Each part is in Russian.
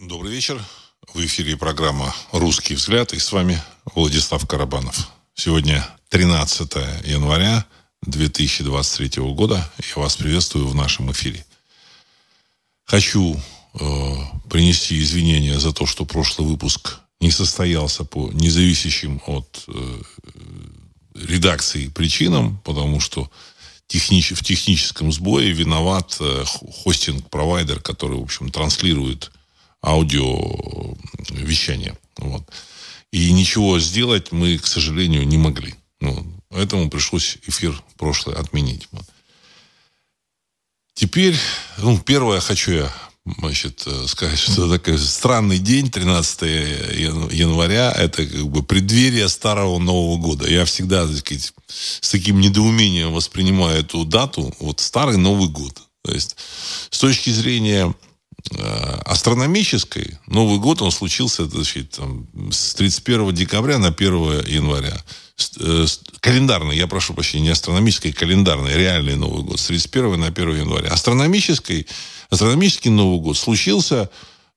Добрый вечер. В эфире программа «Русский взгляд» и с вами Владислав Карабанов. Сегодня 13 января 2023 года. Я вас приветствую в нашем эфире. Хочу э, принести извинения за то, что прошлый выпуск не состоялся по независящим от э, редакции причинам, потому что технич, в техническом сбое виноват э, хостинг-провайдер, который, в общем, транслирует аудио вещание. Вот. И ничего сделать мы, к сожалению, не могли. Вот. Поэтому пришлось эфир прошлый отменить. Вот. Теперь, ну, первое хочу я значит, э, сказать, что такой странный день, 13 января, это как бы преддверие Старого Нового года. Я всегда, так сказать, с таким недоумением воспринимаю эту дату, вот Старый Новый год. То есть, с точки зрения астрономической Новый год, он случился значит, там, с 31 декабря на 1 января. Э, календарный, я прошу прощения, не астрономический, календарный, реальный Новый год. С 31 на 1 января. Астрономический, астрономический Новый год случился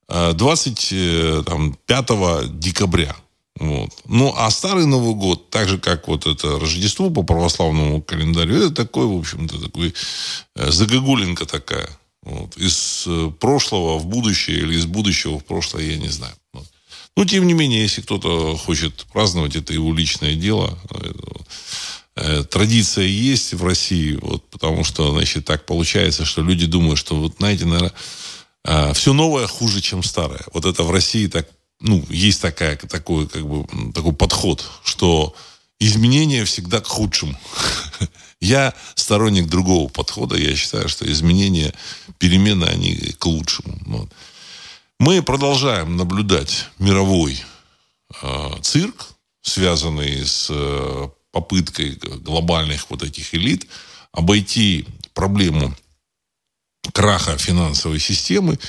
25 э, декабря. Вот. Ну, а старый Новый год, так же, как вот это Рождество по православному календарю, это такой, в общем-то, такой загогулинка такая. Вот. Из э, прошлого в будущее или из будущего в прошлое, я не знаю. Вот. Но, тем не менее, если кто-то хочет праздновать, это его личное дело. Э, традиция есть в России, вот, потому что, значит, так получается, что люди думают, что, вот, знаете, наверное, э, все новое хуже, чем старое. Вот это в России так, ну, есть такая, такой, как бы, такой подход, что изменения всегда к худшему. Я сторонник другого подхода. Я считаю, что изменения, перемены, они к лучшему. Вот. Мы продолжаем наблюдать мировой э, цирк, связанный с э, попыткой глобальных вот этих элит обойти проблему краха финансовой системы.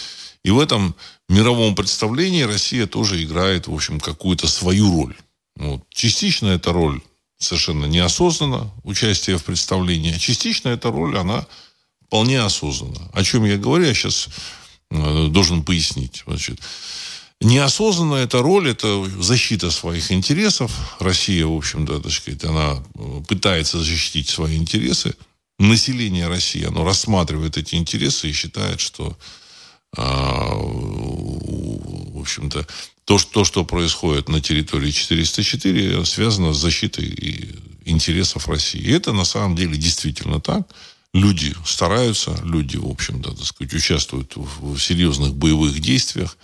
И в этом мировом представлении Россия тоже играет, в общем, какую-то свою роль. Вот. Частично эта роль совершенно неосознанно участие в представлении, а частично эта роль, она вполне осознанна. О чем я говорю, я сейчас э, должен пояснить. Значит, неосознанная эта роль, это защита своих интересов. Россия, в общем-то, так сказать, она э, пытается защитить свои интересы. Население России, оно рассматривает эти интересы и считает, что а, в общем-то, то, что, что происходит на территории 404, связано с защитой интересов России. И это на самом деле действительно так. Люди стараются, люди, в общем-то, так сказать, участвуют в, в серьезных боевых действиях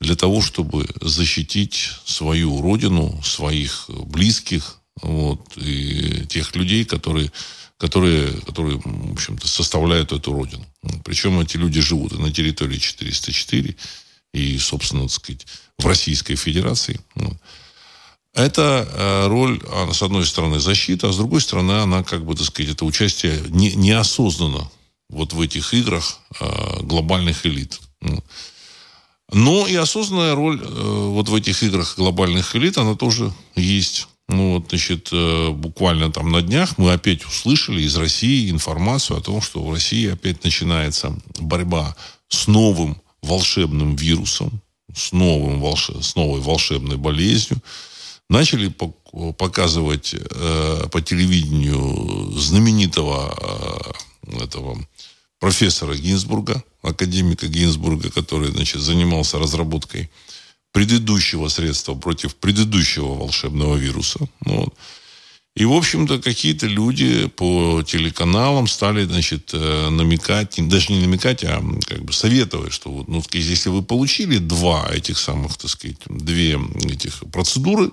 для того, чтобы защитить свою родину, своих близких, вот, и тех людей, которые, которые, которые в общем-то, составляют эту родину. Причем эти люди живут и на территории 404, и, собственно, так сказать, в Российской Федерации. Ну, это э, роль, с одной стороны, защита, а с другой стороны, она, как бы, так сказать, это участие не, неосознанно вот в этих играх э, глобальных элит. Ну, но и осознанная роль э, вот в этих играх глобальных элит, она тоже есть. Ну, вот, значит, буквально там на днях мы опять услышали из России информацию о том, что в России опять начинается борьба с новым волшебным вирусом, с, новым волше, с новой волшебной болезнью. Начали показывать э, по телевидению знаменитого э, этого профессора Гинзбурга, академика Гинзбурга, который значит, занимался разработкой предыдущего средства против предыдущего волшебного вируса. Ну, вот. И, в общем-то, какие-то люди по телеканалам стали, значит, э, намекать, даже не намекать, а как бы советовать, что вот, ну, если вы получили два этих самых, так сказать, две этих процедуры,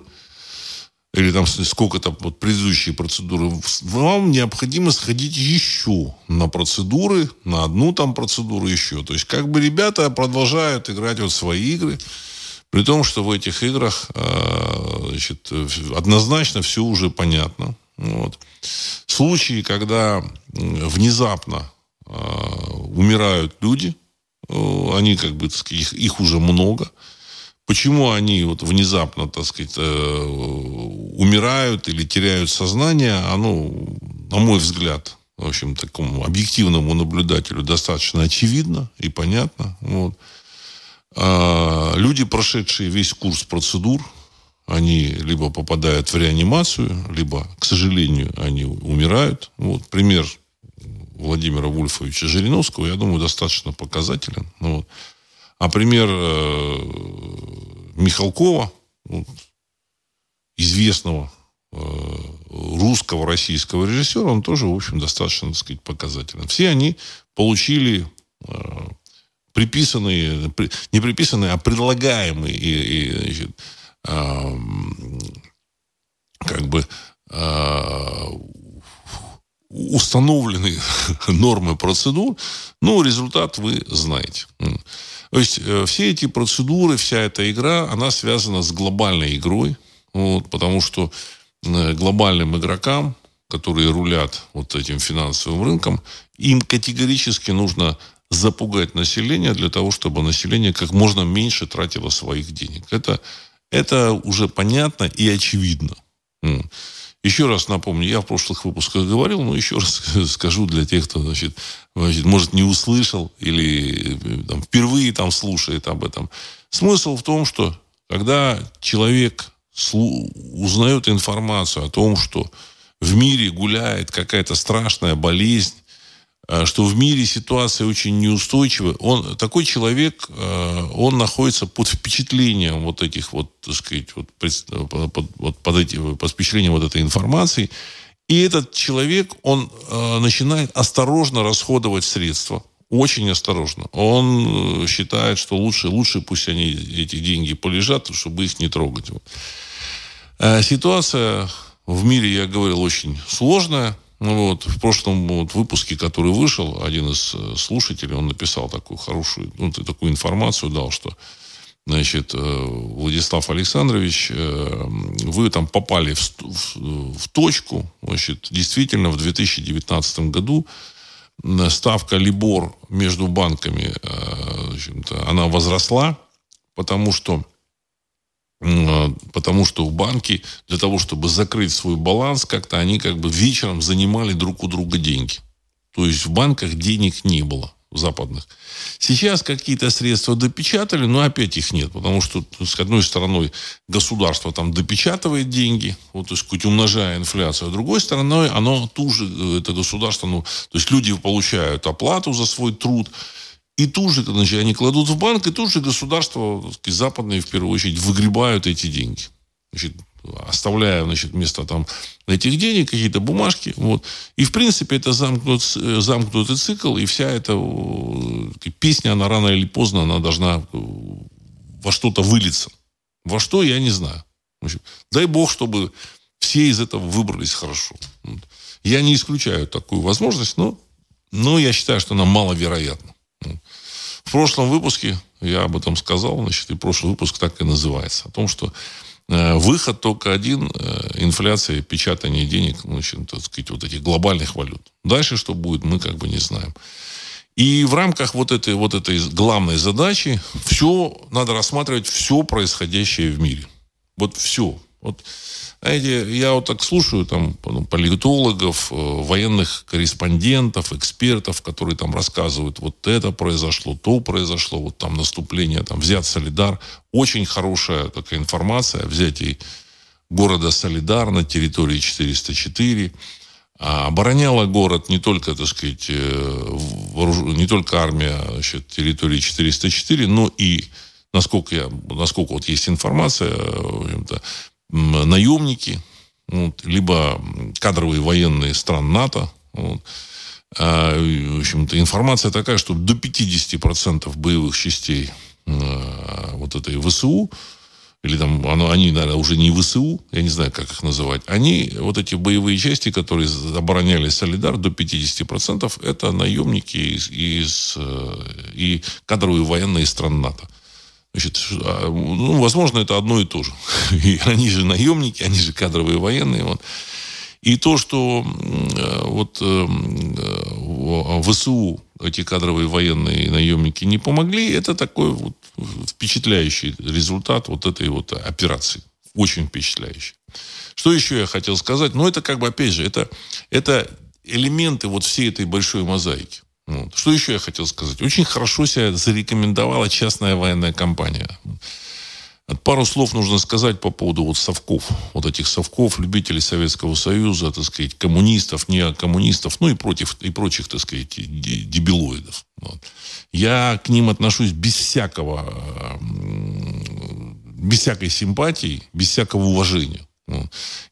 или там сколько-то вот предыдущие процедуры, вам необходимо сходить еще на процедуры, на одну там процедуру еще. То есть, как бы ребята продолжают играть вот свои игры, при том, что в этих играх э, значит, однозначно все уже понятно. Вот. Случаи, когда внезапно э, умирают люди, э, они как бы, сказать, их, их уже много. Почему они вот внезапно, так сказать, умирают или теряют сознание, оно, на мой взгляд, в общем, такому объективному наблюдателю достаточно очевидно и понятно. Вот. А, люди, прошедшие весь курс процедур, они либо попадают в реанимацию, либо, к сожалению, они умирают. Вот пример Владимира Вульфовича Жириновского, я думаю, достаточно показателен. Ну, вот. А пример э, Михалкова, вот, известного э, русского, российского режиссера, он тоже, в общем, достаточно, так сказать, показателен. Все они получили э, приписанные, не приписанные, а предлагаемые. И, и значит, э, как бы э, установленные нормы процедур, ну, результат вы знаете. То есть э, все эти процедуры, вся эта игра, она связана с глобальной игрой, вот, потому что э, глобальным игрокам, которые рулят вот этим финансовым рынком, им категорически нужно запугать население для того, чтобы население как можно меньше тратило своих денег. Это, это уже понятно и очевидно. Еще раз напомню, я в прошлых выпусках говорил, но еще раз скажу для тех, кто, значит, значит может, не услышал или там, впервые там слушает об этом. Смысл в том, что когда человек узнает информацию о том, что в мире гуляет какая-то страшная болезнь, что в мире ситуация очень неустойчивая. Он, такой человек, а, он находится под впечатлением вот этих вот, так сказать, вот, под, вот, под, эти, под впечатлением вот этой информации. И этот человек, он э, начинает осторожно расходовать средства. Очень осторожно. Он считает, что лучше, лучше пусть они, эти деньги полежат, чтобы их не трогать. Э, ситуация в мире, я говорил, очень сложная. Ну вот, в прошлом вот, выпуске, который вышел, один из э, слушателей, он написал такую хорошую, ну, такую информацию дал, что значит, э, Владислав Александрович, э, вы там попали в, в, в точку, значит, действительно, в 2019 году ставка Либор между банками, она возросла, потому что потому что в банке для того, чтобы закрыть свой баланс, как-то они как бы вечером занимали друг у друга деньги. То есть в банках денег не было западных. Сейчас какие-то средства допечатали, но опять их нет, потому что, с одной стороны, государство там допечатывает деньги, вот, то есть, умножая инфляцию, а с другой стороны, оно тоже, э, это государство, ну, то есть люди получают оплату за свой труд, и тут же, значит, они кладут в банк, и тут же государство сказать, западные, в первую очередь, выгребают эти деньги. Значит, оставляя, значит, вместо там этих денег какие-то бумажки. Вот. И, в принципе, это замкнут, замкнутый цикл, и вся эта песня, она рано или поздно, она должна во что-то вылиться. Во что, я не знаю. Значит, дай бог, чтобы все из этого выбрались хорошо. Я не исключаю такую возможность, но, но я считаю, что она маловероятна. В прошлом выпуске я об этом сказал, значит, и прошлый выпуск так и называется. О том, что э, выход только один э, – инфляция, печатание денег, значит, так сказать, вот этих глобальных валют. Дальше что будет, мы как бы не знаем. И в рамках вот этой, вот этой главной задачи все, надо рассматривать все происходящее в мире. Вот все. Вот знаете, я вот так слушаю там ну, политологов, э, военных корреспондентов, экспертов, которые там рассказывают, вот это произошло, то произошло, вот там наступление, там взят Солидар. Очень хорошая такая информация о взятии города Солидар на территории 404. А обороняла город не только, так сказать, э, не только армия значит, территории 404, но и насколько, я, насколько вот есть информация, наемники, вот, либо кадровые военные стран НАТО. Вот. А, в общем-то, информация такая, что до 50% боевых частей а, вот этой ВСУ, или там оно, они, наверное, уже не ВСУ, я не знаю, как их называть, они, вот эти боевые части, которые обороняли Солидар, до 50% это наемники из, из, э, и кадровые военные стран НАТО. Значит, а, ну, возможно, это одно и то же. И они же наемники, они же кадровые военные. Вот. И то, что э, вот э, э, ВСУ эти кадровые военные наемники не помогли, это такой вот впечатляющий результат вот этой вот операции. Очень впечатляющий. Что еще я хотел сказать? Ну, это как бы, опять же, это, это элементы вот всей этой большой мозаики. Вот. Что еще я хотел сказать? Очень хорошо себя зарекомендовала частная военная компания. Пару слов нужно сказать по поводу вот совков. Вот этих совков, любителей Советского Союза, так сказать, коммунистов, не коммунистов, ну и против, и прочих, так сказать, дебилоидов. Вот. Я к ним отношусь без всякого, без всякой симпатии, без всякого уважения.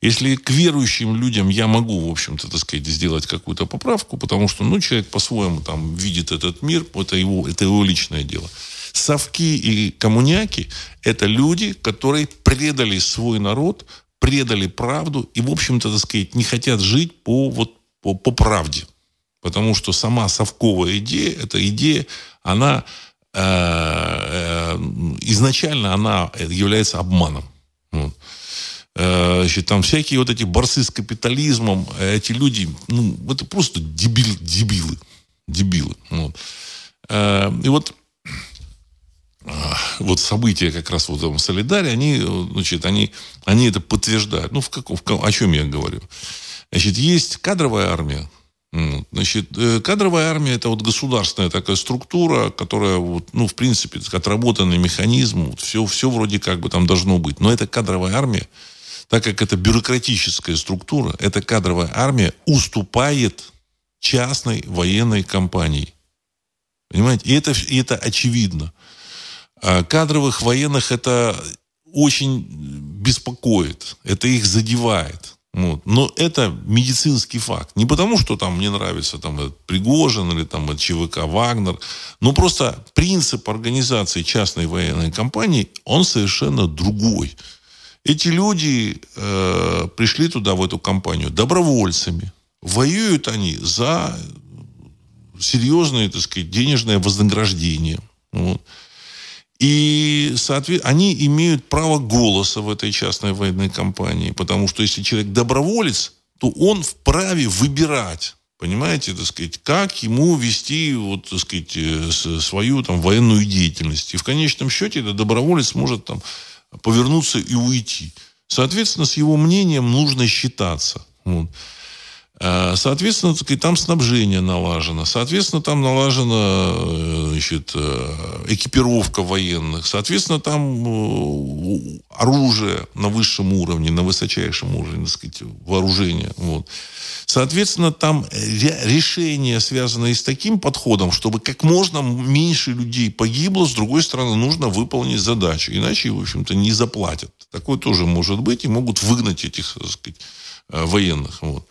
Если к верующим людям я могу, в общем-то, так сказать, сделать какую-то поправку, потому что, ну, человек по-своему там видит этот мир, это его, это его личное дело. Совки и коммуняки – это люди, которые предали свой народ, предали правду и, в общем-то, так сказать, не хотят жить по, вот, по, по правде. Потому что сама совковая идея, эта идея, она э, э, изначально она является обманом. Э, значит, там всякие вот эти борцы с капитализмом, эти люди, ну, это просто дебил, дебилы. Дебилы. Вот. Э, и вот э, вот события как раз вот в Солидаре, они, значит, они, они это подтверждают. Ну, в каком, в, о чем я говорю? Значит, есть кадровая армия, Значит, кадровая армия это вот государственная такая структура, которая вот, ну, в принципе, отработанный механизм, вот, все, все вроде как бы там должно быть. Но эта кадровая армия, так как это бюрократическая структура, эта кадровая армия уступает частной военной компании. Понимаете? И это, и это очевидно. А кадровых военных это очень беспокоит, это их задевает. Вот. Но это медицинский факт. Не потому, что там мне нравится там, этот Пригожин или там, ЧВК Вагнер, но просто принцип организации частной военной компании, он совершенно другой. Эти люди э, пришли туда, в эту компанию, добровольцами. Воюют они за серьезное, так сказать, денежное вознаграждение. Вот. И, соответственно, они имеют право голоса в этой частной военной компании. Потому что если человек доброволец, то он вправе выбирать, понимаете, так сказать, как ему вести, вот, так сказать, э, свою там, военную деятельность. И в конечном счете этот доброволец может там повернуться и уйти. Соответственно, с его мнением нужно считаться. Вот. Э, соответственно, там снабжение налажено. Соответственно, там налажена э, значит, э, экипировка военных. Соответственно, там оружие на высшем уровне, на высочайшем уровне, так сказать, вооружение. Вот. Соответственно, там решение, связанное с таким подходом, чтобы как можно меньше людей погибло, с другой стороны, нужно выполнить задачу. Иначе, в общем-то, не заплатят. Такое тоже может быть, и могут выгнать этих, так сказать, военных. Вот.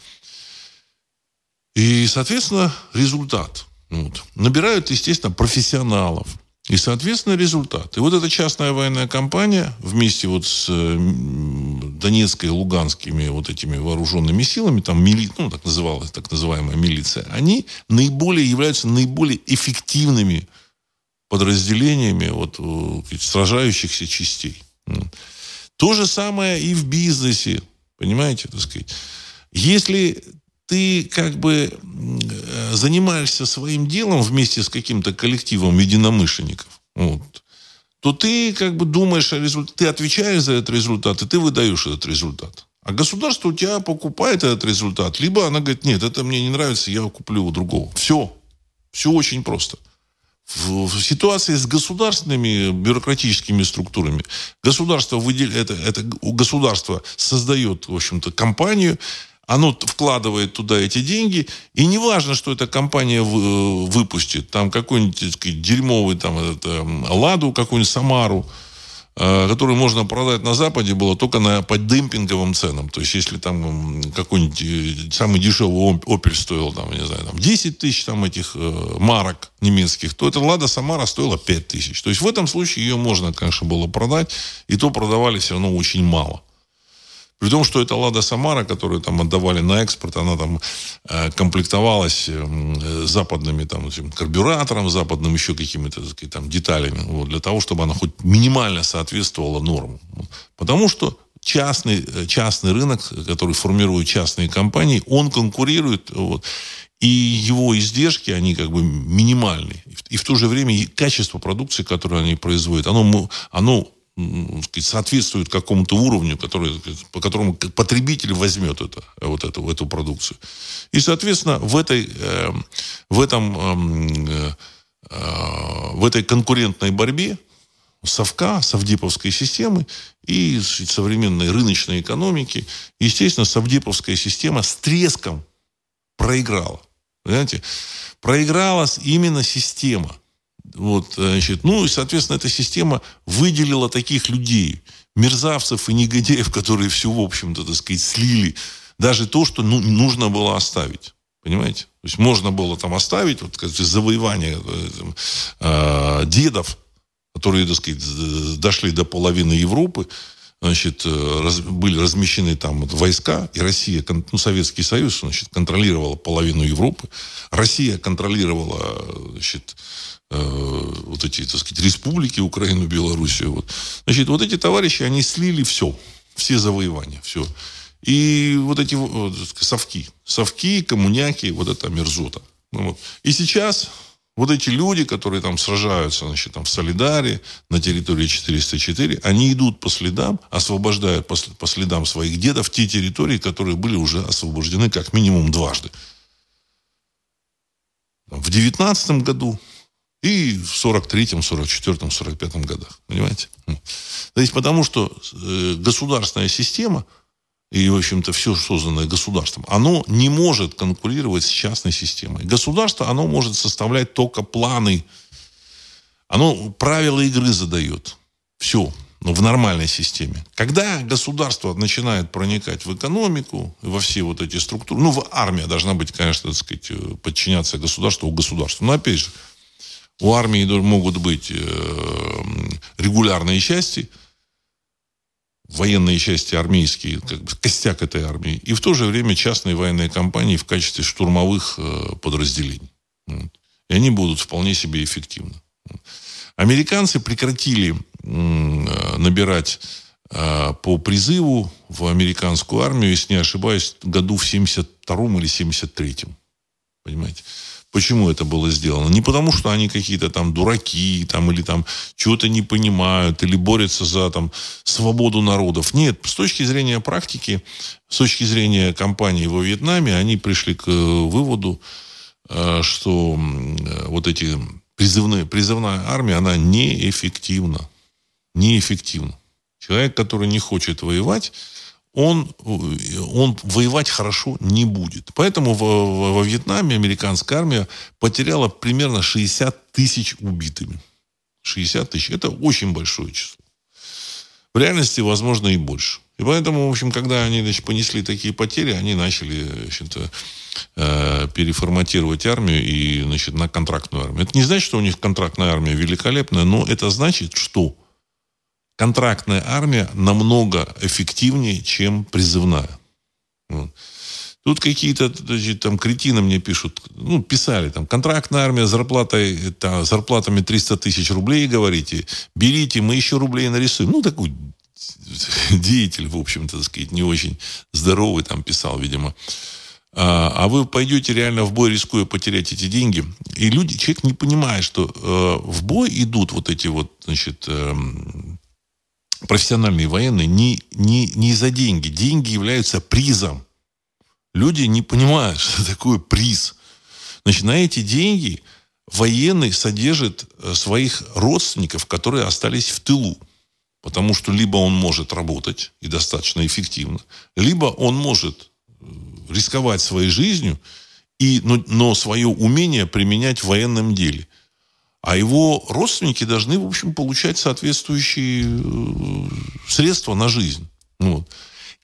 И, соответственно, результат. Вот. Набирают, естественно, профессионалов. И, соответственно, результат. И вот эта частная военная компания вместе вот с Донецкой и Луганскими вот этими вооруженными силами, там мили, ну, так называлась, так называемая милиция, они наиболее являются наиболее эффективными подразделениями вот, э, сражающихся частей. То же самое и в бизнесе, понимаете, так сказать. Если ты как бы э, занимаешься своим делом вместе с каким-то коллективом единомышленников, вот, то ты как бы думаешь о результате, ты отвечаешь за этот результат, и ты выдаешь этот результат. А государство у тебя покупает этот результат. Либо она говорит, нет, это мне не нравится, я куплю у другого. Все. Все очень просто. В, в ситуации с государственными бюрократическими структурами государство выделяет, это, это государство создает, в общем-то, компанию, оно вкладывает туда эти деньги, и не важно, что эта компания выпустит, там какой-нибудь дерьмовый там, этот, эм, Ладу, какую-нибудь Самару, э, которую можно продать на Западе было только на, по демпинговым ценам. То есть, если там какой-нибудь э, самый дешевый Opel стоил, там, не знаю, там 10 тысяч там, этих э, марок немецких, то эта Лада Самара стоила 5 тысяч. То есть, в этом случае ее можно, конечно, было продать, и то продавали все равно очень мало. При том, что это «Лада Самара», которую там отдавали на экспорт, она там э, комплектовалась э, западными там, этим, карбюратором, западным еще какими-то сказать, там, деталями, вот, для того, чтобы она хоть минимально соответствовала нормам. Потому что частный, э, частный рынок, который формируют частные компании, он конкурирует, вот, и его издержки, они как бы минимальные. И в то же время качество продукции, которую они производят, оно, оно соответствует какому-то уровню, который, по которому потребитель возьмет это, вот эту, эту продукцию. И, соответственно, в этой, эм, в этом, эм, э, в этой конкурентной борьбе совка, совдеповской системы и современной рыночной экономики, естественно, совдеповская система с треском проиграла. Понимаете? Проиграла именно система – вот, значит, ну и, соответственно, эта система выделила таких людей, мерзавцев и негодяев, которые все, в общем-то, так сказать, слили. Даже то, что ну, нужно было оставить. Понимаете? То есть можно было там оставить вот, сказать, завоевание э, дедов, которые, так сказать, дошли до половины Европы, значит, э, раз, были размещены там вот, войска, и Россия, ну, Советский Союз, значит, контролировала половину Европы. Россия контролировала, значит, Э, вот эти, так сказать, республики, Украину, Белоруссию. Вот. Значит, вот эти товарищи, они слили все, все завоевания, все. И вот эти вот, совки, совки, коммуняки, вот это мерзота. Ну, вот. И сейчас вот эти люди, которые там сражаются, значит, там в Солидаре, на территории 404, они идут по следам, освобождают по, по следам своих дедов те территории, которые были уже освобождены как минимум дважды. В 19 году и в 43-м, 44-м, 45-м годах. Понимаете? То есть потому что э, государственная система и, в общем-то, все созданное государством, оно не может конкурировать с частной системой. Государство, оно может составлять только планы. Оно правила игры задает. Все. Ну, в нормальной системе. Когда государство начинает проникать в экономику, во все вот эти структуры, ну, в армия должна быть, конечно, так сказать, э, подчиняться государству у государства. Но, опять же, у армии могут быть э, регулярные части, военные части армейские, как бы костяк этой армии, и в то же время частные военные компании в качестве штурмовых э, подразделений. И они будут вполне себе эффективны. Американцы прекратили набирать э, по призыву в американскую армию, если не ошибаюсь, году в 72-м или 73-м. Понимаете? Почему это было сделано? Не потому, что они какие-то там дураки, там, или там чего-то не понимают, или борются за там, свободу народов. Нет, с точки зрения практики, с точки зрения кампании во Вьетнаме, они пришли к э, выводу, э, что вот эти призывные, призывная армия, она неэффективна. Неэффективна. Человек, который не хочет воевать, он, он воевать хорошо не будет. Поэтому во, во Вьетнаме американская армия потеряла примерно 60 тысяч убитыми. 60 тысяч. Это очень большое число. В реальности, возможно, и больше. И поэтому, в общем, когда они значит, понесли такие потери, они начали значит, э, переформатировать армию и значит, на контрактную армию. Это не значит, что у них контрактная армия великолепная, но это значит, что контрактная армия намного эффективнее, чем призывная. Вот. Тут какие-то там кретины мне пишут, ну, писали там, контрактная армия с зарплатой, там, зарплатами 300 тысяч рублей, говорите, берите, мы еще рублей нарисуем. Ну, такой деятель, в общем-то, так сказать, не очень здоровый там писал, видимо. А, а вы пойдете реально в бой, рискуя потерять эти деньги. И люди, человек не понимает, что э, в бой идут вот эти вот, значит, э, профессиональные военные не, не, не за деньги. Деньги являются призом. Люди не понимают, что такое приз. Значит, на эти деньги военный содержит э, своих родственников, которые остались в тылу. Потому что либо он может работать и достаточно эффективно, либо он может э, рисковать своей жизнью, и, но, но свое умение применять в военном деле. А его родственники должны, в общем, получать соответствующие э, средства на жизнь. Вот.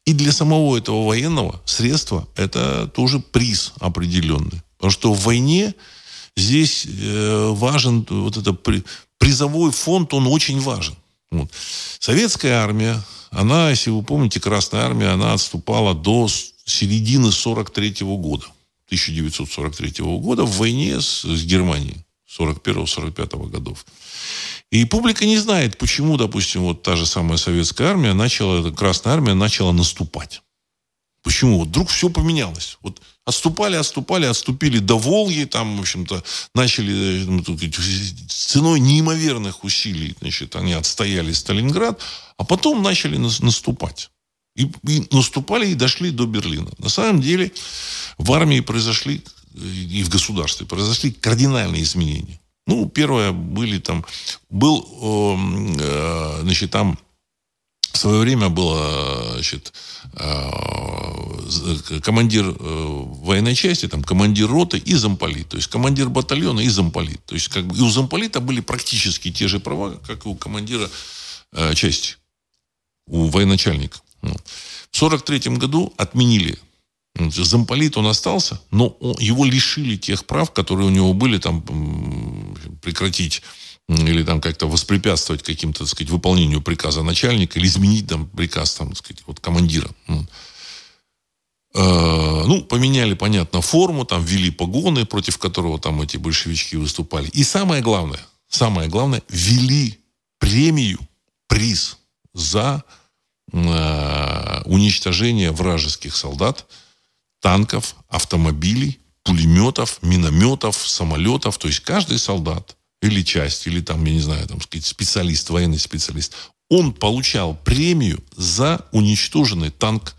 И для самого этого военного средства это тоже приз определенный. Потому что в войне здесь э, важен вот это призовой фонд, он очень важен. Вот. Советская армия, она, если вы помните, Красная армия, она отступала до середины 43 -го года. 1943 года в войне с, с Германией. 41-45 годов. И публика не знает, почему, допустим, вот та же самая советская армия начала, Красная армия начала наступать. Почему? Вот вдруг все поменялось. Вот Отступали, отступали, отступили до Волги, там, в общем-то, начали ну, ценой неимоверных усилий, значит, они отстояли Сталинград, а потом начали наступать. И, и наступали и дошли до Берлина. На самом деле в армии произошли и в государстве произошли кардинальные изменения. Ну, первое были там, был, э, значит, там в свое время был значит, э, командир э, военной части, там, командир роты и замполит. То есть командир батальона и замполит. То есть как бы, и у замполита были практически те же права, как и у командира части, у военачальника. Ну. В 1943 году отменили Замполит он остался, но его лишили тех прав, которые у него были, там, прекратить или там как-то воспрепятствовать каким-то, так сказать, выполнению приказа начальника или изменить там приказ, там, так сказать, вот командира. Э, ну, поменяли, понятно, форму, там ввели погоны, против которого там эти большевички выступали. И самое главное, самое главное, ввели премию, приз за э, уничтожение вражеских солдат, танков, автомобилей, пулеметов, минометов, самолетов. То есть каждый солдат или часть, или там, я не знаю, там, специалист, военный специалист, он получал премию за уничтоженный танк,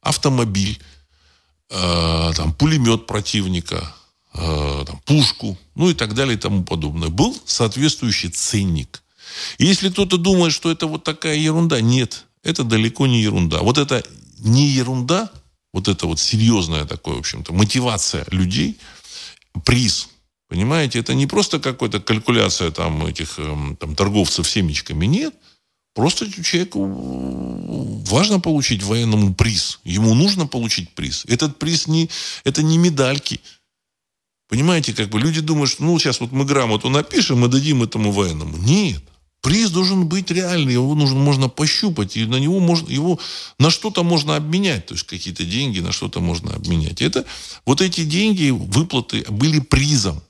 автомобиль, э, там, пулемет противника, э, там, пушку, ну и так далее и тому подобное. Был соответствующий ценник. И если кто-то думает, что это вот такая ерунда, нет, это далеко не ерунда. Вот это не ерунда, вот это вот серьезная такая, в общем-то, мотивация людей, приз, понимаете, это не просто какая-то калькуляция там этих эм, там, торговцев семечками, нет. Просто человеку важно получить военному приз. Ему нужно получить приз. Этот приз не, это не медальки. Понимаете, как бы люди думают, что ну сейчас вот мы грамоту напишем и дадим этому военному. Нет. Приз должен быть реальный, его нужно, можно пощупать, и на него можно, его на что-то можно обменять, то есть какие-то деньги на что-то можно обменять. Это, вот эти деньги, выплаты были призом,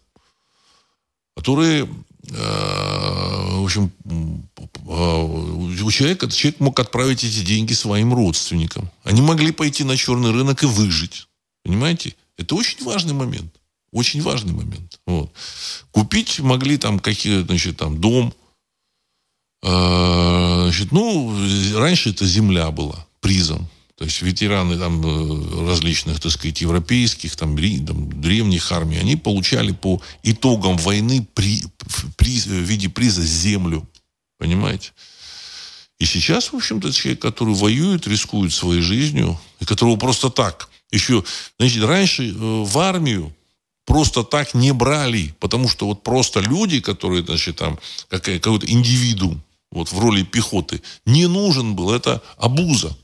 которые, э, в общем, э, у человека, человек мог отправить эти деньги своим родственникам. Они могли пойти на черный рынок и выжить. Понимаете? Это очень важный момент. Очень важный момент. Вот. Купить могли там какие, значит, там дом, значит, ну, раньше это земля была призом. То есть ветераны там э, различных, так сказать, европейских, там, там древних армий, они получали по итогам войны при, при, в виде приза землю. Понимаете? И сейчас, в общем-то, человек, который воюет, рискует своей жизнью, и которого просто так, еще, значит, раньше э, в армию просто так не брали, потому что вот просто люди, которые, значит, там, какой-то индивидуум, вот в роли пехоты, не нужен был. Это обуза.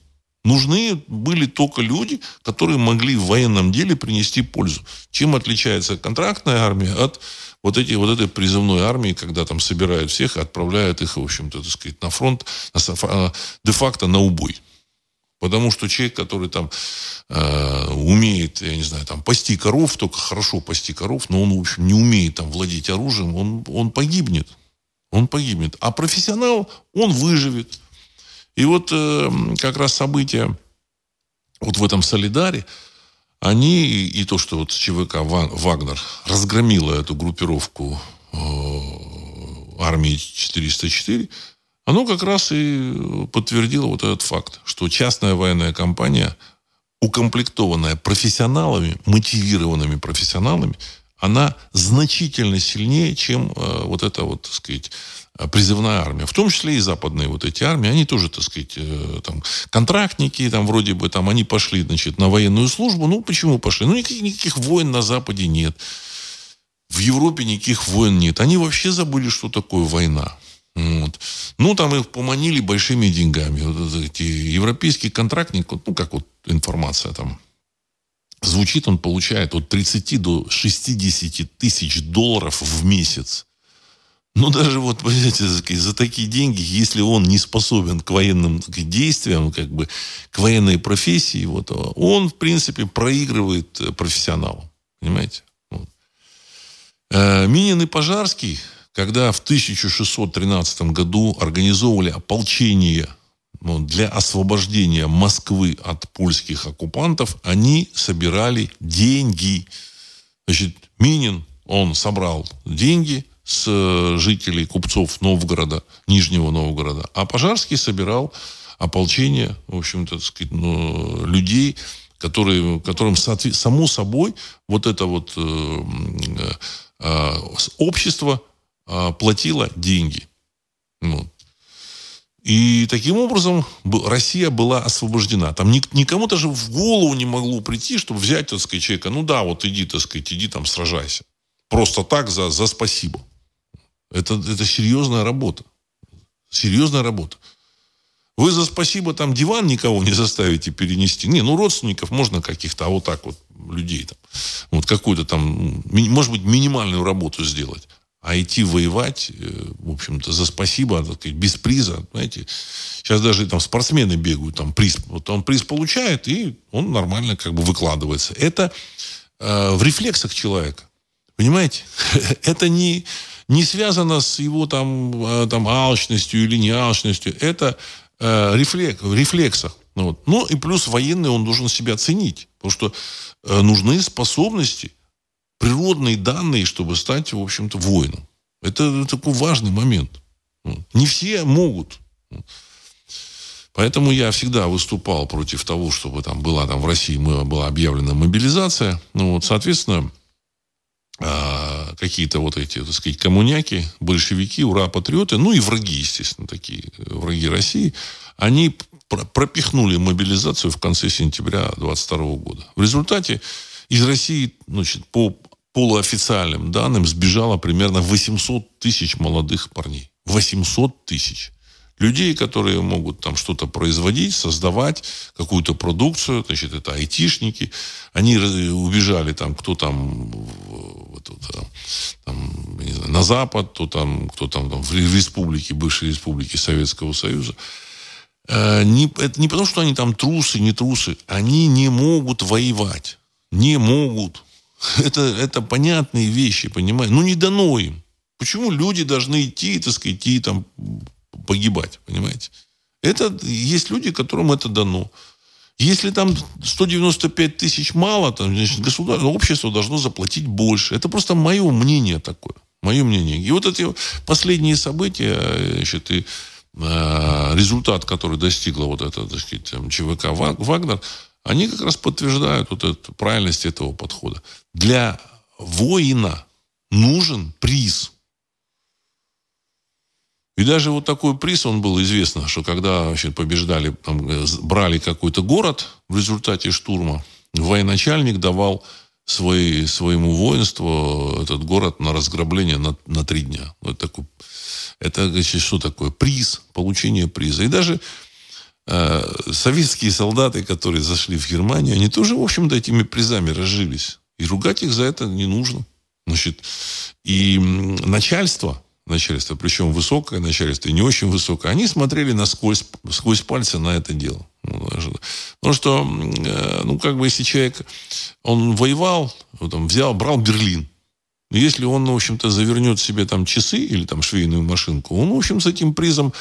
Нужны были только люди, которые могли в военном деле принести пользу. Чем отличается контрактная армия от вот, эти, вот этой призывной армии, когда там собирают всех и отправляют их, в общем-то, так сказать, на фронт, а, де-факто на убой. Потому что человек, который там э, умеет, я не знаю, там пасти коров, только хорошо пасти коров, но он, в общем, не умеет там владеть оружием, он, он погибнет он погибнет. А профессионал, он выживет. И вот э, как раз события вот в этом Солидаре, они и то, что вот ЧВК Вагнер разгромила эту группировку э, армии 404, оно как раз и подтвердило вот этот факт, что частная военная компания, укомплектованная профессионалами, мотивированными профессионалами, она значительно сильнее, чем э, вот эта вот, так сказать, призывная армия. В том числе и западные вот эти армии, они тоже, так сказать, э, там, контрактники, там, вроде бы, там, они пошли, значит, на военную службу. Ну, почему пошли? Ну, никаких, никаких войн на Западе нет. В Европе никаких войн нет. Они вообще забыли, что такое война. Вот. Ну, там их поманили большими деньгами. Вот эти европейский контрактник, ну, как вот информация там звучит, он получает от 30 до 60 тысяч долларов в месяц. Ну, даже вот, понимаете, за такие деньги, если он не способен к военным действиям, как бы к военной профессии, вот, он, в принципе, проигрывает э, профессионалу. Понимаете? Вот. Э, Минин и Пожарский, когда в 1613 году организовывали ополчение для освобождения Москвы от польских оккупантов, они собирали деньги. Значит, Минин, он собрал деньги с э, жителей, купцов Новгорода, Нижнего Новгорода, а Пожарский собирал ополчение, в общем-то, сказать, ну, людей, которые, которым, само собой, вот это вот э, э, общество э, платило деньги. Вот. И таким образом Россия была освобождена. Там никому даже в голову не могло прийти, чтобы взять, так сказать, человека, ну да, вот иди, так сказать, иди там сражайся. Просто так за, за спасибо. Это, это серьезная работа. Серьезная работа. Вы за спасибо там диван никого не заставите перенести. Не, ну родственников можно каких-то, а вот так вот людей там. Вот какую-то там, может быть, минимальную работу сделать. А идти воевать, э, в общем-то, за спасибо, так сказать, без приза, знаете, сейчас даже там спортсмены бегают, там приз, вот он приз получает, и он нормально как бы выкладывается. Это э, в рефлексах человека. Понимаете? Это не, не связано с его там, э, там алчностью или не алчностью. Это э, рефлек, в рефлексах. Ну, вот. ну и плюс военный он должен себя ценить. Потому что э, нужны способности, природные данные, чтобы стать, в общем-то, воином. Это такой важный момент. Ну, не все могут. Поэтому я всегда выступал против того, чтобы там была там в России была объявлена мобилизация. Ну вот, соответственно, а, какие-то вот эти, так сказать, коммуняки, большевики, ура-патриоты, ну и враги, естественно, такие враги России, они пропихнули мобилизацию в конце сентября 22 года. В результате из России, значит, по полуофициальным данным, сбежало примерно 800 тысяч молодых парней. 800 тысяч. Людей, которые могут там что-то производить, создавать какую-то продукцию, значит, это айтишники. Они убежали там, кто там, кто там знаю, на Запад, кто там, кто там, там в республике, бывшей республике Советского Союза. Э, не, это не потому, что они там трусы, не трусы. Они не могут воевать. Не могут. Это, это понятные вещи, понимаете? Ну, не дано им. Почему люди должны идти, так сказать, идти там погибать, понимаете? Это есть люди, которым это дано. Если там 195 тысяч мало, то значит, государство, общество должно заплатить больше. Это просто мое мнение такое. Мое мнение. И вот эти последние события, значит, и э, результат, который достигла вот эта, так сказать, ЧВК Вагнер, они как раз подтверждают вот эту правильность этого подхода. Для воина нужен приз. И даже вот такой приз, он был известно, что когда значит, побеждали, там, э, брали какой-то город в результате штурма, военачальник давал свой, своему воинству этот город на разграбление на, на три дня. Вот такой, это значит, что такое? Приз, получение приза. И даже Э, советские солдаты, которые зашли в Германию, они тоже, в общем-то, этими призами разжились. И ругать их за это не нужно. Значит, и начальство, начальство, причем высокое начальство и не очень высокое, они смотрели насквозь, сквозь пальцы на это дело. Ну, потому что, э, ну, как бы, если человек, он воевал, вот, там, взял, брал Берлин, если он, в общем-то, завернет себе там часы или там швейную машинку, он, в общем, с этим призом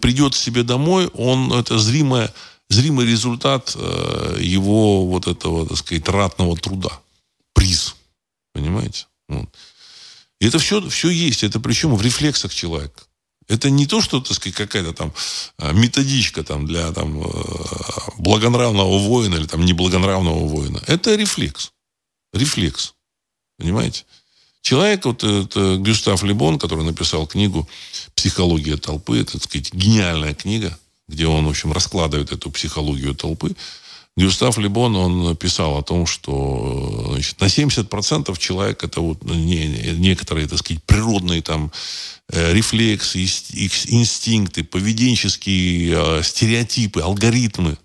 придет себе домой, он это зримое, зримый результат э, его вот этого, так сказать, ратного труда. Приз. Понимаете? Вот. И это все, все есть. Это причем в рефлексах человека. Это не то, что, так сказать, какая-то там э, методичка там, для там, э, благонравного воина или там неблагонравного воина. Это рефлекс. Рефлекс. Понимаете? Человек, вот это Гюстав Лебон, который написал книгу «Психология толпы», это, так сказать, гениальная книга, где он, в общем, раскладывает эту психологию толпы. Гюстав Лебон, он писал о том, что значит, на 70% человек это вот ну, не, некоторые, так сказать, природные там э, рефлексы, инстинкты, поведенческие э, стереотипы, алгоритмы,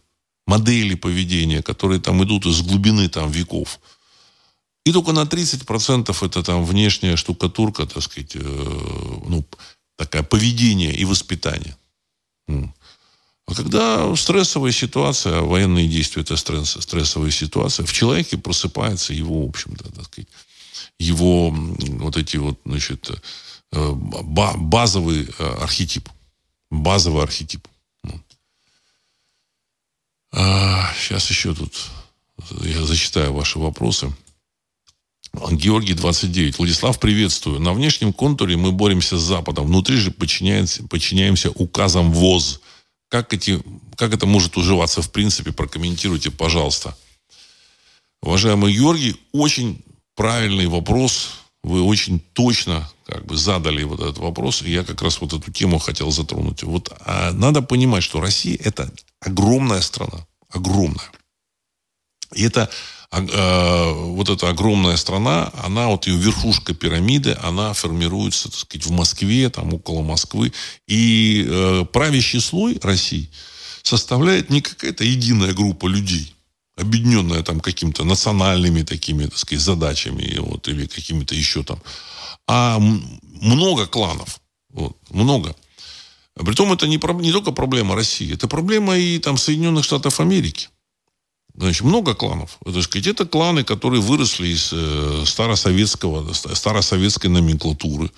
модели поведения, которые там идут из глубины там веков – и только на 30% это там внешняя штукатурка, так сказать, э, ну, такая поведение и воспитание. А когда стрессовая ситуация, военные действия это стресс, стрессовая ситуация, в человеке просыпается его, в общем-то, так сказать, его вот эти вот, значит, э, базовый э, архетип. Базовый архетип. А, сейчас еще тут я зачитаю ваши вопросы. Георгий 29. Владислав, приветствую. На внешнем контуре мы боремся с Западом. Внутри же подчиняемся, указам ВОЗ. Как, эти, как это может уживаться в принципе? Прокомментируйте, пожалуйста. Уважаемый Георгий, очень правильный вопрос. Вы очень точно как бы задали вот этот вопрос. И я как раз вот эту тему хотел затронуть. Вот а надо понимать, что Россия это огромная страна. Огромная. И это э, вот эта огромная страна, она вот ее верхушка пирамиды, она формируется, так сказать, в Москве, там около Москвы. И э, правящий слой России составляет не какая-то единая группа людей, объединенная там какими-то национальными такими, так сказать, задачами вот, или какими-то еще там, а много кланов. Вот, много. Притом это не, не только проблема России, это проблема и там Соединенных Штатов Америки. Значит, много кланов. Так сказать, это кланы, которые выросли из э, старосоветского, старосоветской номенклатуры.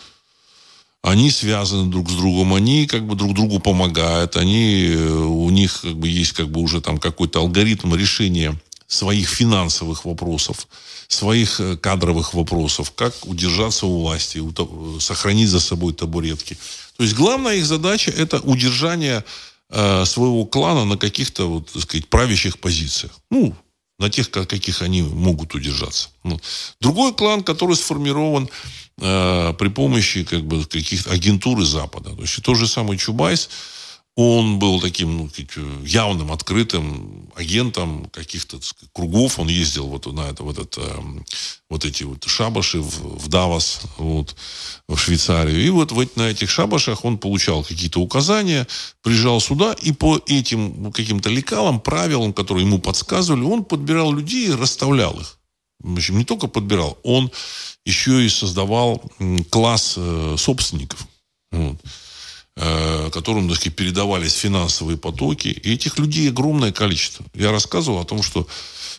Они связаны друг с другом, они как бы друг другу помогают, они, э, у них как бы есть как бы уже там какой-то алгоритм решения своих финансовых вопросов, своих э, кадровых вопросов, как удержаться у власти, сохранить за собой табуретки. То есть главная их задача это удержание э, своего клана на каких-то, вот, так сказать, правящих позициях. Ну, на тех, каких они могут удержаться. Ну. Другой клан, который сформирован э, при помощи как бы, каких-то агентуры Запада. То есть тот же самый Чубайс, он был таким ну, явным, открытым агентом каких-то сказать, кругов. Он ездил вот на это, вот, это, эм, вот эти вот шабаши в, в Давос, вот, в Швейцарию. И вот, вот на этих шабашах он получал какие-то указания, приезжал сюда, и по этим ну, каким-то лекалам, правилам, которые ему подсказывали, он подбирал людей и расставлял их. В общем, не только подбирал, он еще и создавал класс э, собственников. Вот. Э, которым, так сказать, передавались финансовые потоки. И этих людей огромное количество. Я рассказывал о том, что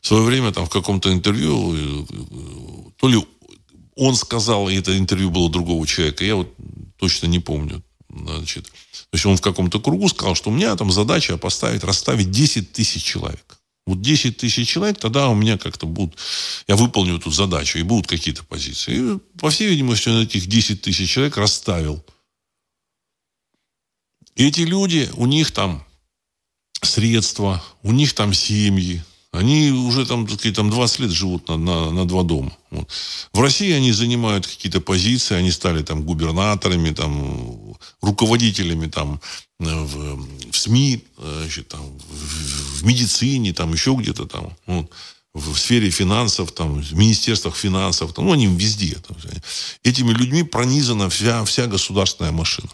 в свое время там в каком-то интервью, э, то ли он сказал, и это интервью было другого человека, я вот точно не помню. Значит, то есть он в каком-то кругу сказал, что у меня там задача поставить, расставить 10 тысяч человек. Вот 10 тысяч человек, тогда у меня как-то будут, я выполню эту задачу, и будут какие-то позиции. И, по всей видимости, он этих 10 тысяч человек расставил. Эти люди, у них там средства, у них там семьи, они уже там, так сказать, там 20 лет живут на, на, на два дома. Вот. В России они занимают какие-то позиции, они стали там губернаторами, там, руководителями там, э, в, в СМИ, э, значит, там, в, в медицине, там, еще где-то там. Вот в сфере финансов, там, в министерствах финансов, там, ну, они везде. Там, этими людьми пронизана вся, вся государственная машина.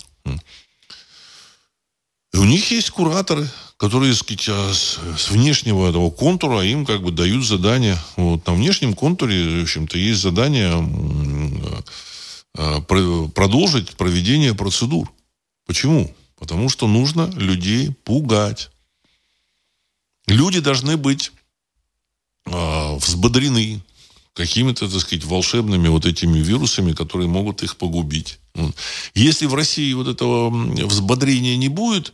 И у них есть кураторы, которые а, с, внешнего этого контура им как бы дают задания. Вот, на внешнем контуре, в общем-то, есть задание а, продолжить проведение процедур. Почему? Потому что нужно людей пугать. Люди должны быть э, взбодрены, какими-то, так сказать, волшебными вот этими вирусами, которые могут их погубить. Если в России вот этого взбодрения не будет,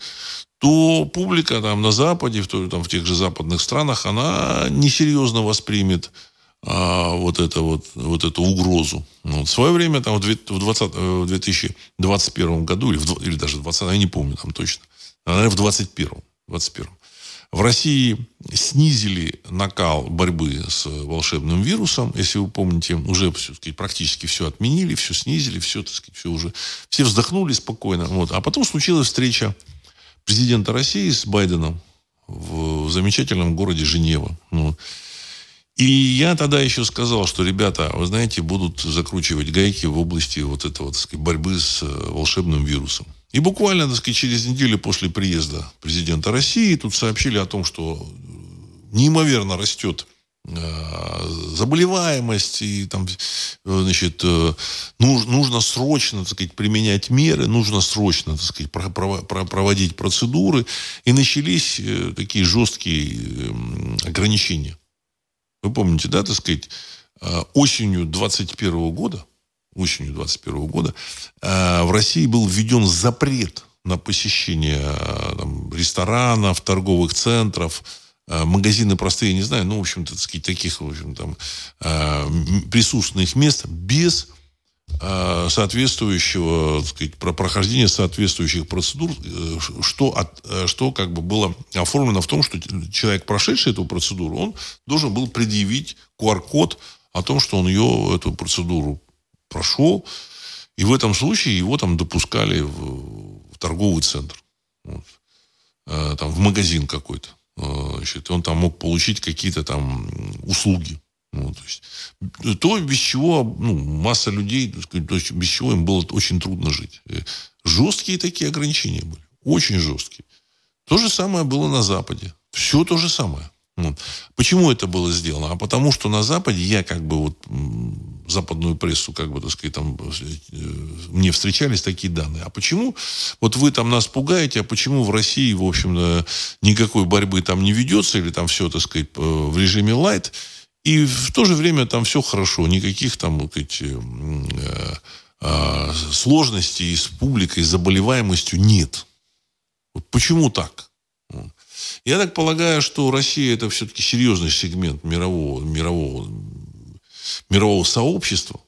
то публика там на Западе, в, там, в тех же западных странах, она несерьезно воспримет а, вот, это вот, вот эту угрозу. Вот. В свое время, там, в, 20, в 2021 году, или, в, или даже в 20, я не помню там точно, наверное, в 2021, 21 в России снизили накал борьбы с волшебным вирусом. Если вы помните, уже все, сказать, практически все отменили, все снизили, все, так сказать, все уже... Все вздохнули спокойно. Вот. А потом случилась встреча президента России с Байденом в замечательном городе Женева. Ну, и я тогда еще сказал, что ребята, вы знаете, будут закручивать гайки в области вот этого, так сказать, борьбы с волшебным вирусом. И буквально, так сказать, через неделю после приезда президента России тут сообщили о том, что неимоверно растет э, заболеваемость, и там, значит, э, нужно срочно, так сказать, применять меры, нужно срочно, так сказать, проводить процедуры, и начались э, такие жесткие ограничения. Вы помните, да, так сказать, осенью 21 года осенью 2021 года, э, в России был введен запрет на посещение э, там, ресторанов, торговых центров, магазины простые, не знаю, ну, в общем-то, таких, в общем, там, присутственных мест без Э, соответствующего, так сказать, про прохождение соответствующих процедур, э, что, от, э, что как бы было оформлено в том, что человек, прошедший эту процедуру, он должен был предъявить QR-код о том, что он ее, эту процедуру прошел, и в этом случае его там допускали в, в торговый центр, вот, там, в магазин какой-то. Значит, он там мог получить какие-то там услуги. Ну, то, есть, то, без чего ну, масса людей, то есть, без чего им было очень трудно жить. Э, жесткие такие ограничения были. Очень жесткие. То же самое было на Западе. Все то же самое. Вот. Почему это было сделано? А потому что на Западе я как бы вот западную прессу, как бы, так сказать, там э, мне встречались такие данные. А почему вот вы там нас пугаете, а почему в России, в общем-то, никакой борьбы там не ведется, или там все, так сказать, в режиме лайт, и в то же время там все хорошо, никаких там вот эти, э, э, сложностей с публикой, с заболеваемостью нет. Вот почему так? Я так полагаю, что Россия это все-таки серьезный сегмент мирового, мирового, мирового сообщества.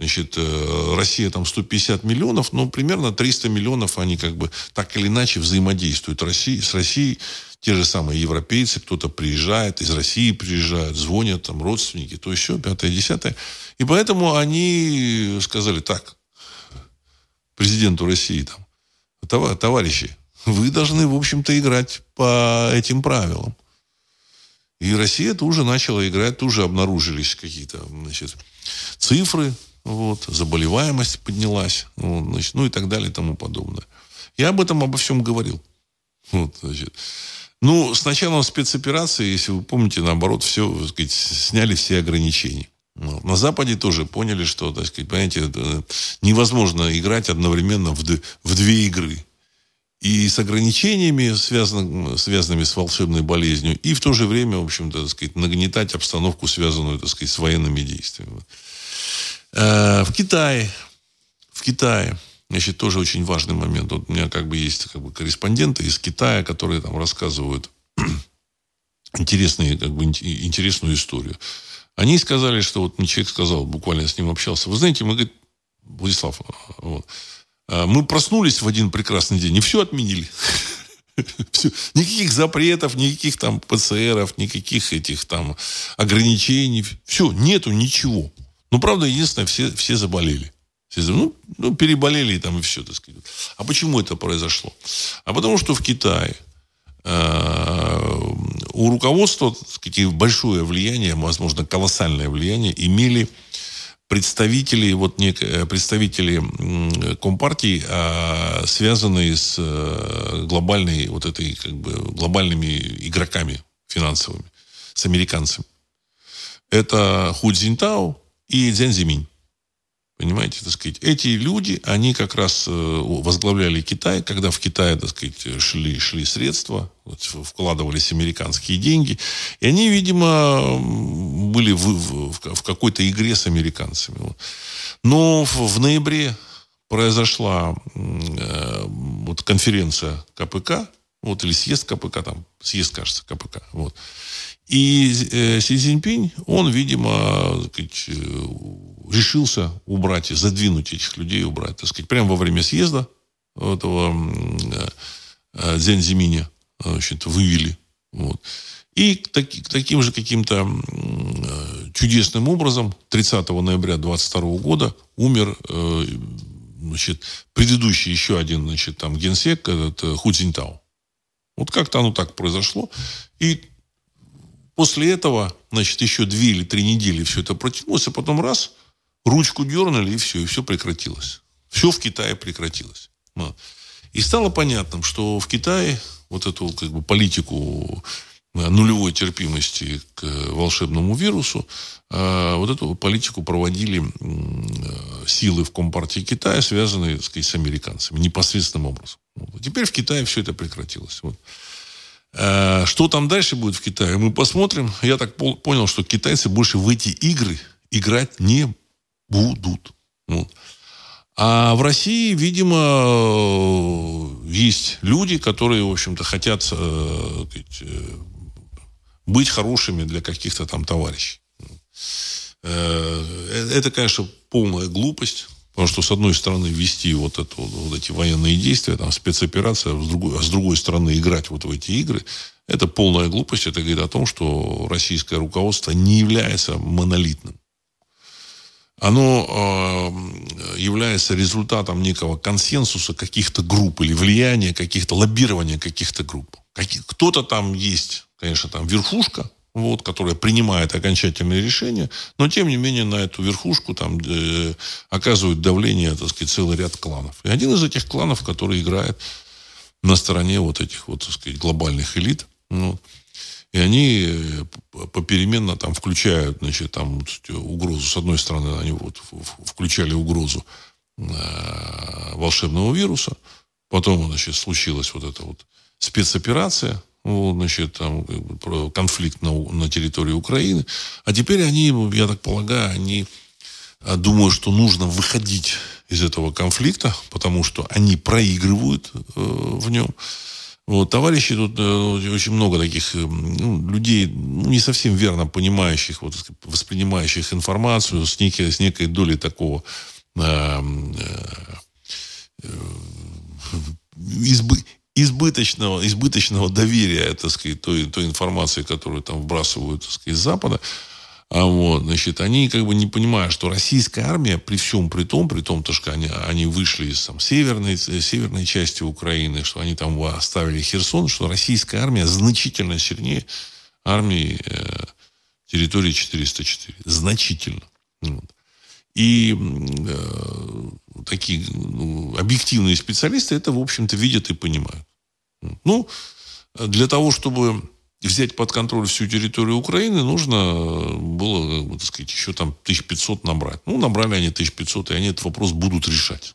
Значит, э, Россия там 150 миллионов, но примерно 300 миллионов они как бы так или иначе взаимодействуют России, с Россией те же самые европейцы, кто-то приезжает, из России приезжают, звонят там родственники, то еще, пятое, десятое. И поэтому они сказали так, президенту России там, товарищи, вы должны, в общем-то, играть по этим правилам. И Россия тоже начала играть, тоже обнаружились какие-то значит, цифры, вот, заболеваемость поднялась, вот, значит, ну и так далее и тому подобное. Я об этом обо всем говорил. Вот, значит. Ну, с началом спецоперации, если вы помните, наоборот, все, так сказать, сняли все ограничения. На Западе тоже поняли, что, так сказать, понимаете, невозможно играть одновременно в, в две игры. И с ограничениями, связанными, связанными с волшебной болезнью, и в то же время, в общем-то, сказать, нагнетать обстановку, связанную, так сказать, с военными действиями. Э, в Китае, в Китае Значит, тоже очень важный момент. Вот у меня как бы есть как бы, корреспонденты из Китая, которые там рассказывают интересные, как бы, интересную историю. Они сказали, что вот мне человек сказал, буквально с ним общался, вы знаете, мы, говорит, Владислав, вот, а, мы проснулись в один прекрасный день и все отменили. Все. Никаких запретов, никаких там ПЦРов, никаких этих там ограничений. Все, нету ничего. Ну, правда, единственное, все, все заболели. Ну, ну, переболели там и все, так сказать. А почему это произошло? А потому что в Китае э, у руководства так сказать, большое влияние, возможно, колоссальное влияние имели представители, вот нек, э, представители Компартии, э, связанные с э, глобальной, вот этой, как бы, глобальными игроками финансовыми, с американцами. Это Ху Цзиньтао и Цзянь Зиминь. Понимаете, так сказать, эти люди, они как раз э, возглавляли Китай, когда в Китае, так сказать, шли, шли средства, вкладывались американские деньги, и они, видимо, были в, в, в какой-то игре с американцами. Но в, в ноябре произошла э, вот конференция КПК, вот, или съезд КПК, там, съезд, кажется, КПК, вот. И э, Си Цзиньпинь, он, видимо, сказать, э, решился убрать, задвинуть этих людей, убрать, так сказать, прямо во время съезда этого э, Дзянзиминя, значит, вывели. Вот. И так, таким же каким-то э, чудесным образом 30 ноября 22 года умер э, значит, предыдущий еще один значит, там, генсек, этот Ху Цзиньтао. Вот как-то оно так произошло. И после этого, значит, еще две или три недели все это протянулось, а потом раз, ручку дернули, и все, и все прекратилось. Все в Китае прекратилось. И стало понятным, что в Китае вот эту как бы, политику э, нулевой терпимости к волшебному вирусу, э, вот эту политику проводили э, силы в Компартии Китая, связанные так сказать, с американцами, непосредственным образом. Теперь в Китае все это прекратилось. Вот. Что там дальше будет в Китае, мы посмотрим. Я так понял, что китайцы больше в эти игры играть не будут. Вот. А в России, видимо, есть люди, которые, в общем-то, хотят э, быть хорошими для каких-то там товарищей. Э, это, конечно, полная глупость. Потому что, с одной стороны, вести вот, это, вот эти военные действия, там, спецоперация, а с другой, а с другой стороны, играть вот в эти игры, это полная глупость. Это говорит о том, что российское руководство не является монолитным. Оно э, является результатом некого консенсуса каких-то групп или влияния каких-то, лоббирования каких-то групп. Кто-то там есть, конечно, там верхушка, вот, которая принимает окончательные решения, но тем не менее на эту верхушку там э, оказывают давление, так сказать, целый ряд кланов. И один из этих кланов, который играет на стороне вот этих вот, так сказать, глобальных элит, ну, и они э, попеременно там включают, значит, там угрозу. С одной стороны, они вот включали угрозу э, волшебного вируса. Потом, значит, случилась вот эта вот спецоперация, вот, значит, там конфликт на, на территории Украины. А теперь они, я так полагаю, они думают, что нужно выходить из этого конфликта, потому что они проигрывают э, в нем. Вот, товарищи тут э, очень много таких э, ну, людей, ну, не совсем верно понимающих, вот, воспринимающих информацию с, некой, с некой долей такого э, э, избы, избыточного, избыточного доверия, так сказать, той, той информации, которую там вбрасывают, так сказать, из Запада. А вот, значит, они как бы не понимают, что российская армия при всем при том, при том, то, что они, они вышли из там, северной, северной части Украины, что они там оставили Херсон, что российская армия значительно сильнее армии э, территории 404. Значительно. Вот. И э, такие ну, объективные специалисты это, в общем-то, видят и понимают. Ну, для того, чтобы взять под контроль всю территорию Украины, нужно было, так сказать, еще там 1500 набрать. Ну, набрали они 1500, и они этот вопрос будут решать.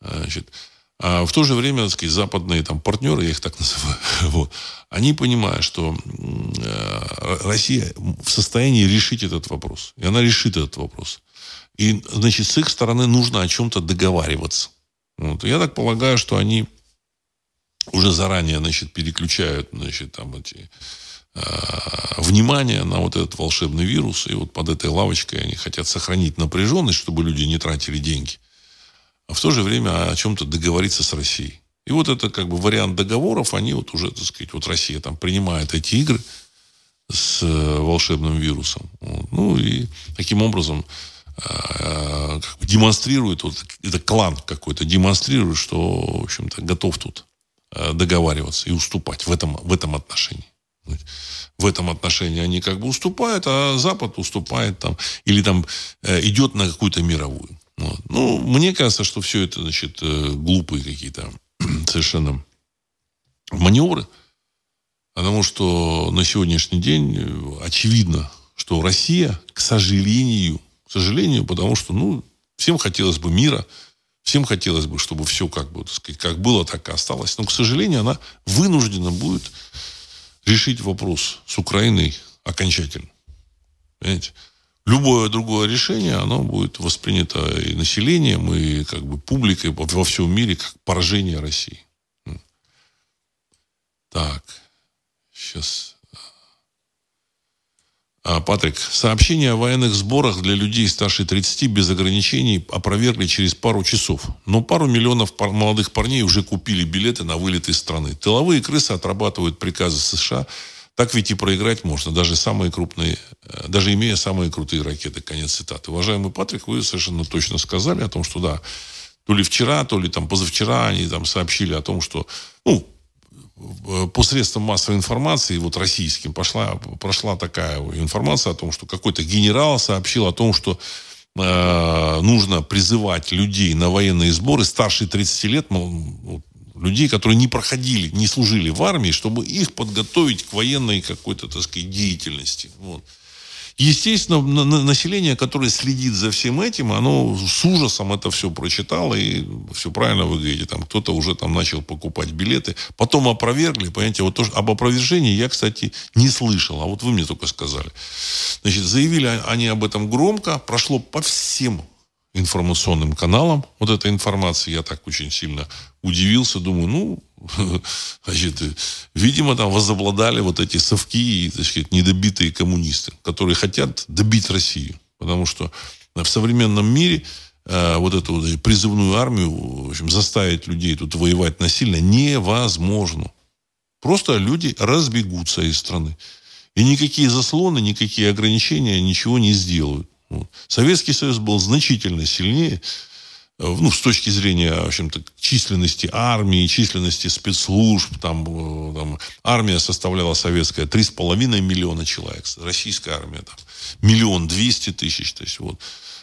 Значит, а в то же время, так сказать, западные там партнеры, я их так называю, вот, они понимают, что э, Россия в состоянии решить этот вопрос. И она решит этот вопрос. И, значит, с их стороны нужно о чем-то договариваться. Вот. Я так полагаю, что они уже заранее, значит, переключают, значит, там эти э, внимание на вот этот волшебный вирус. И вот под этой лавочкой они хотят сохранить напряженность, чтобы люди не тратили деньги. А в то же время о чем-то договориться с Россией. И вот это как бы вариант договоров, они вот уже, так сказать, вот Россия там принимает эти игры с э, волшебным вирусом. Ну и таким образом э, как бы демонстрирует, вот это клан какой-то демонстрирует, что, в общем-то, готов тут договариваться и уступать в этом, в этом отношении. В этом отношении они как бы уступают, а Запад уступает там, или там идет на какую-то мировую. Ну, мне кажется, что все это, значит, глупые какие-то совершенно маневры. Потому что на сегодняшний день э, очевидно, что Россия, к сожалению, к сожалению, потому что, ну, всем хотелось бы мира, всем хотелось бы, чтобы все как бы, так сказать, как было, так и осталось. Но, к сожалению, она вынуждена будет решить вопрос с Украиной окончательно. Понимаете? Любое другое решение, оно будет воспринято и населением, и как бы публикой во всем мире как поражение России. Так, сейчас. А, Патрик, сообщение о военных сборах для людей старше 30 без ограничений опровергли через пару часов. Но пару миллионов пар- молодых парней уже купили билеты на вылет из страны. Тыловые крысы отрабатывают приказы США так ведь и проиграть можно, даже самые крупные, э, даже имея самые крутые ракеты. Конец цитаты. Уважаемый Патрик, вы совершенно точно сказали о том, что да, то ли вчера, то ли там позавчера они там сообщили о том, что, ну, по средствам массовой информации, вот российским, пошла, прошла такая информация о том, что какой-то генерал сообщил о том, что э, нужно призывать людей на военные сборы старше 30 лет, мол, людей, которые не проходили, не служили в армии, чтобы их подготовить к военной какой-то, так сказать, деятельности. Вот. Естественно, население, которое следит за всем этим, оно с ужасом это все прочитало, и все правильно вы говорите, там кто-то уже там начал покупать билеты, потом опровергли, понимаете, вот тоже об опровержении я, кстати, не слышал, а вот вы мне только сказали. Значит, заявили они об этом громко, прошло по всем информационным каналам вот эта информация. Я так очень сильно удивился. Думаю, ну, Значит, видимо, там возобладали вот эти совки и, так сказать, недобитые коммунисты, которые хотят добить Россию. Потому что в современном мире э, вот эту вот призывную армию, в общем, заставить людей тут воевать насильно невозможно. Просто люди разбегутся из страны. И никакие заслоны, никакие ограничения ничего не сделают. Вот. Советский Союз был значительно сильнее, э, ну, с точки зрения, в общем-то, численности армии, численности спецслужб, там, э, там армия составляла советская 3,5 миллиона человек, российская армия там миллион двести тысяч, то есть вот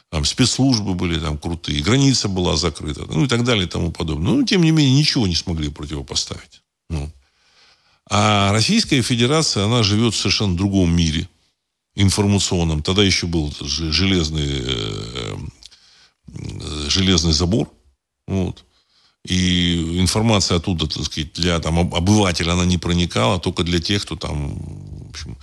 там спецслужбы были там крутые, граница была закрыта, ну и так далее и тому подобное. Но, тем не менее, ничего не смогли противопоставить. Ну. А Российская Федерация, она живет в совершенно другом мире информационном. Тогда еще был железный, э, железный забор. Вот. И информация оттуда, так сказать, для там, обывателя она не проникала, только для тех, кто там в общем,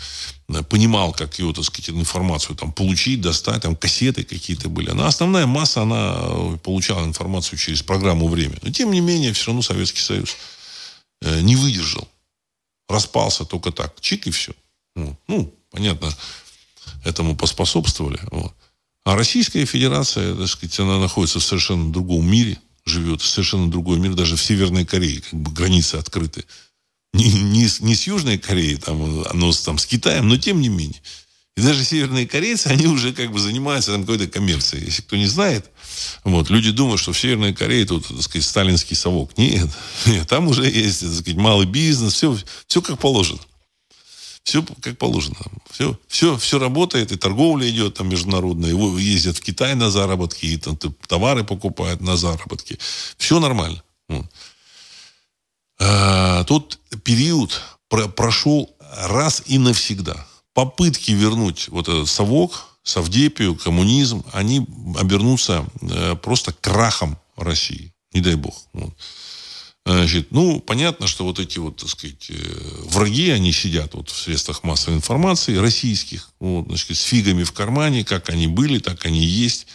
понимал, как ее, так сказать, информацию там, получить, достать, там кассеты какие-то были. Но основная масса, она получала информацию через программу «Время». Но, тем не менее, все равно Советский Союз э, не выдержал. Распался только так. Чик и все. Ну, понятно, этому поспособствовали. Вот. А Российская Федерация, так сказать, она находится в совершенно другом мире, живет в совершенно другой мир, даже в Северной Корее, как бы границы открыты. Не, не, не с Южной Кореей, там, но с, там, с Китаем, но тем не менее. И даже северные корейцы, они уже как бы занимаются там какой-то коммерцией. Если кто не знает, вот, люди думают, что в Северной Корее тут, так сказать, сталинский совок. Нет, нет там уже есть, так сказать, малый бизнес, все, все как положено. Все как положено. Все, все, все работает, и торговля идет там международная, его ездят в Китай на заработки, и там товары покупают на заработки. Все нормально. А, тот период про прошел раз и навсегда. Попытки вернуть вот этот совок, совдепию, коммунизм, они обернутся э, просто крахом России. Не дай бог. Вот. Значит, ну, понятно, что вот эти вот, так сказать, э, враги, они сидят вот в средствах массовой информации российских, вот, значит, с фигами в кармане, как они были, так они есть.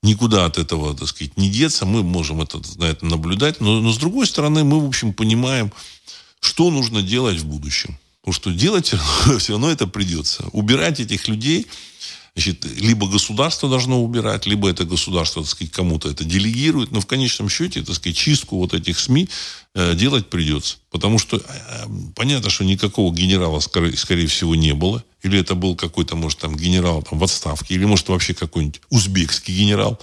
Никуда от этого, так сказать, не деться. Мы можем это, на это наблюдать. Но, но с другой стороны, мы, в общем, понимаем, что нужно делать в будущем. Потому что делать все равно это придется. Убирать этих людей – Значит, либо государство должно убирать, либо это государство, так сказать, кому-то это делегирует. Но в конечном счете, так сказать, чистку вот этих СМИ э, делать придется. Потому что э, понятно, что никакого генерала, скорее всего, не было. Или это был какой-то, может, там, генерал там, в отставке. Или, может, вообще какой-нибудь узбекский генерал,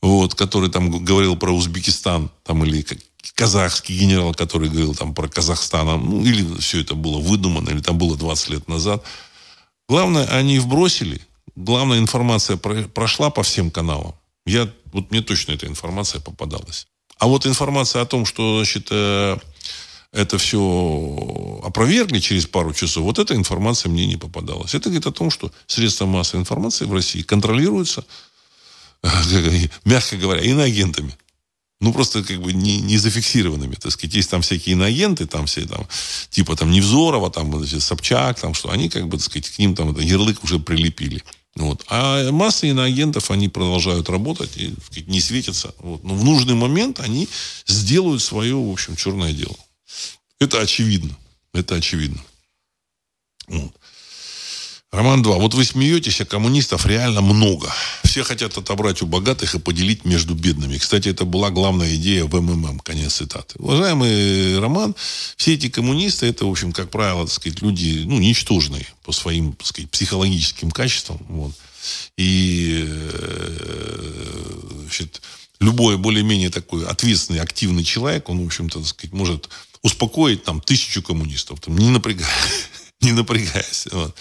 вот, который там говорил про Узбекистан. Там, или казахский генерал, который говорил там про Казахстан. Ну, или все это было выдумано, или там было 20 лет назад. Главное, они вбросили главная информация прошла по всем каналам. Я, вот мне точно эта информация попадалась. А вот информация о том, что, значит, э, это все опровергли через пару часов, вот эта информация мне не попадалась. Это говорит о том, что средства массовой информации в России контролируются, мягко говоря, иноагентами. Ну, просто как бы не, не зафиксированными, так сказать. Есть там всякие иноагенты, там все там, типа там Невзорова, там, значит, Собчак, там, что они, как бы, так сказать, к ним там это, ярлык уже прилепили. Вот. А масса иноагентов, они продолжают работать и сказать, не светятся. Вот. Но в нужный момент они сделают свое, в общем, черное дело. Это очевидно. Это очевидно. Вот. Роман 2. Вот вы смеетесь, а коммунистов реально много. Все хотят отобрать у богатых и поделить между бедными. Кстати, это была главная идея в МММ. Конец цитаты. Уважаемый Роман, все эти коммунисты, это, в общем, как правило, так сказать, люди, ну, ничтожные по своим, так сказать, психологическим качествам. Вот. И, э, значит, любой более-менее такой ответственный, активный человек, он, в общем-то, так сказать, может успокоить там тысячу коммунистов, там, не напрягая не напрягаясь. Вот.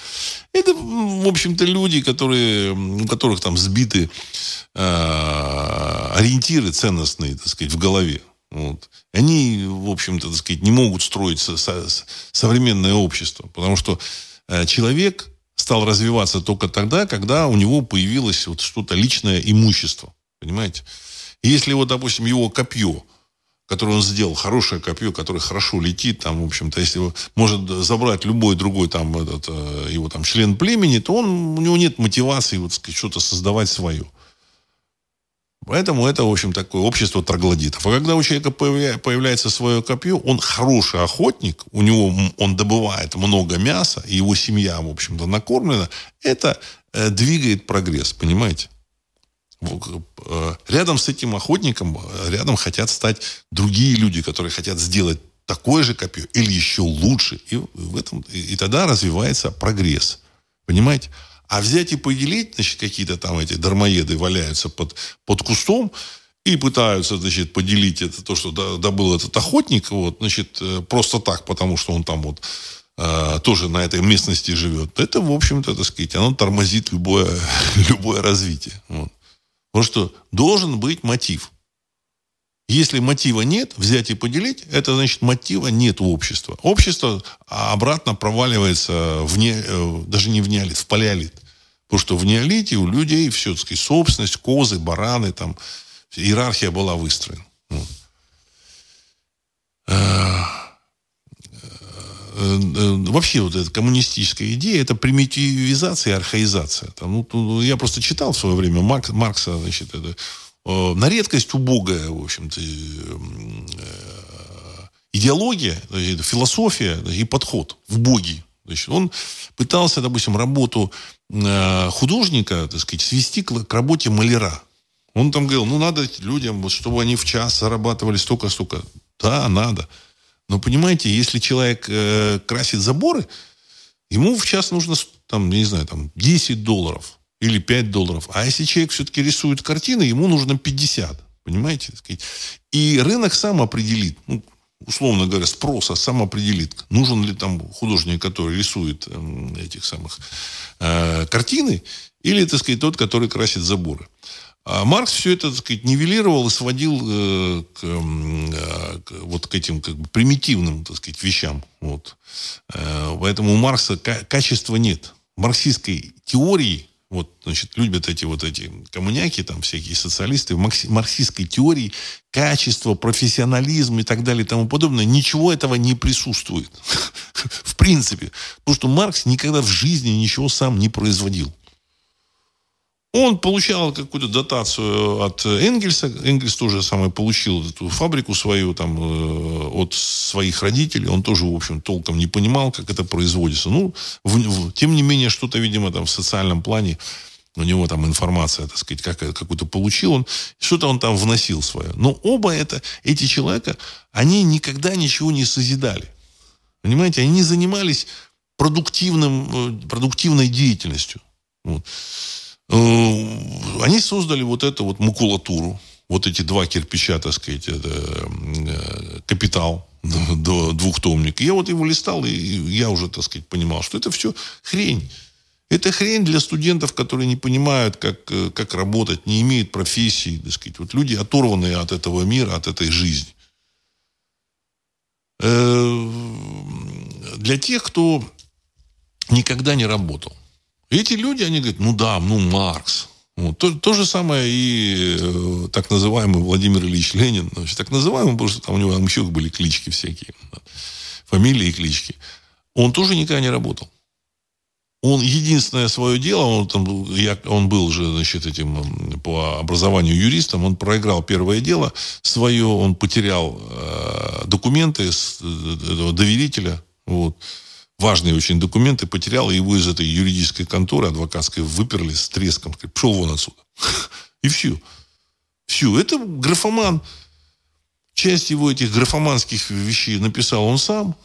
Это, в общем-то, люди, которые, у которых там сбиты э, ориентиры ценностные, так сказать, в голове. Вот. Они, в общем-то, так сказать, не могут строить со, со, современное общество, потому что э, человек стал развиваться только тогда, когда у него появилось вот что-то личное имущество. Понимаете? Если вот, допустим, его копье – которое он сделал, хорошее копье, которое хорошо летит, там, в общем-то, если его может забрать любой другой там этот, э, его там член племени, то он, у него нет мотивации вот, что-то создавать свое. Поэтому это, в общем, такое общество троглодитов. А когда у человека появляется свое копье, он хороший охотник, у него он добывает много мяса, и его семья, в общем-то, накормлена, это э, двигает прогресс, понимаете? Э, рядом с этим охотником, э, рядом хотят стать другие люди, которые хотят сделать такое же копье или еще лучше. И, в этом, и тогда развивается прогресс. Понимаете? А взять и поделить, значит, какие-то там эти дармоеды валяются под, под кустом и пытаются, значит, поделить это, то, что добыл этот охотник, вот, значит, э, просто так, потому что он там вот тоже на этой местности живет. Это, в общем-то, так сказать, оно тормозит любое, любое развитие. Вот. Потому что должен быть мотив. Если мотива нет, взять и поделить, это значит мотива нет у общества. Общество обратно проваливается в не, э, даже не в неолит, в палеолит. Потому что в неолите у людей все, так сказать, собственность, козы, бараны, там, иерархия была выстроена. Э, э, вообще вот эта коммунистическая идея, это примитивизация и архаизация. Там, ну, я просто читал в свое время Марк, Маркса, значит, это Э, на редкость убогая, в общем-то, э, идеология, философия и подход в боги. Значит, он пытался, допустим, работу э, художника, так сказать, свести к работе маляра. Он там говорил, ну, надо людям, вот, чтобы они в час зарабатывали столько-столько. Да, надо. Но понимаете, если человек э, красит заборы, ему в час нужно, там, не знаю, там, 10 долларов или 5 долларов. А если человек все-таки рисует картины, ему нужно 50. Понимаете? И рынок сам определит, ну, условно говоря, спроса сам определит, нужен ли там художник, который рисует э, этих самых э, картины, или, так сказать, тот, который красит заборы. А Маркс все это, так сказать, нивелировал и сводил э, к, э, к, вот к этим как бы примитивным, так сказать, вещам. Вот. Э, поэтому у Маркса качества нет. Марксистской теории вот, значит, любят эти вот эти коммуняки, там всякие социалисты, в марксистской теории качество, профессионализм и так далее и тому подобное, ничего этого не присутствует. В принципе. Потому что Маркс никогда в жизни ничего сам не производил. Он получал какую-то дотацию от Энгельса. Энгельс тоже самое получил эту фабрику свою там э, от своих родителей. Он тоже, в общем, толком не понимал, как это производится. Ну, в, в, тем не менее, что-то, видимо, там в социальном плане у него там информация, так сказать, как, какую-то получил он, что-то он там вносил свое. Но оба это, эти человека, они никогда ничего не созидали. Понимаете, они не занимались продуктивным, э, продуктивной деятельностью. Вот. Э, они создали вот эту вот макулатуру, вот эти два кирпича, так сказать, это э, капитал до двухтомника. Я вот его листал, и я уже, так сказать, понимал, что это все хрень. Это хрень для студентов, которые не понимают, как, э, как работать, не имеют профессии, так сказать. Вот люди, оторванные от этого мира, от этой жизни. Для тех, кто никогда не работал. Эти люди, они говорят, ну да, ну Маркс. Вот. То, то же самое и э, так называемый Владимир Ильич Ленин. Значит, так называемый, потому что там у него там еще были клички всякие. Фамилии и клички. Он тоже никогда не работал. Он единственное свое дело, он, там, я, он был же, значит, этим по образованию юристом, он проиграл первое дело свое, он потерял э, документы с э, доверителя, вот, важные очень документы, потерял, и его из этой юридической конторы адвокатской выперли с треском. Пошел вон отсюда. И все. Все. Это графоман. Часть его этих графоманских вещей написал он сам.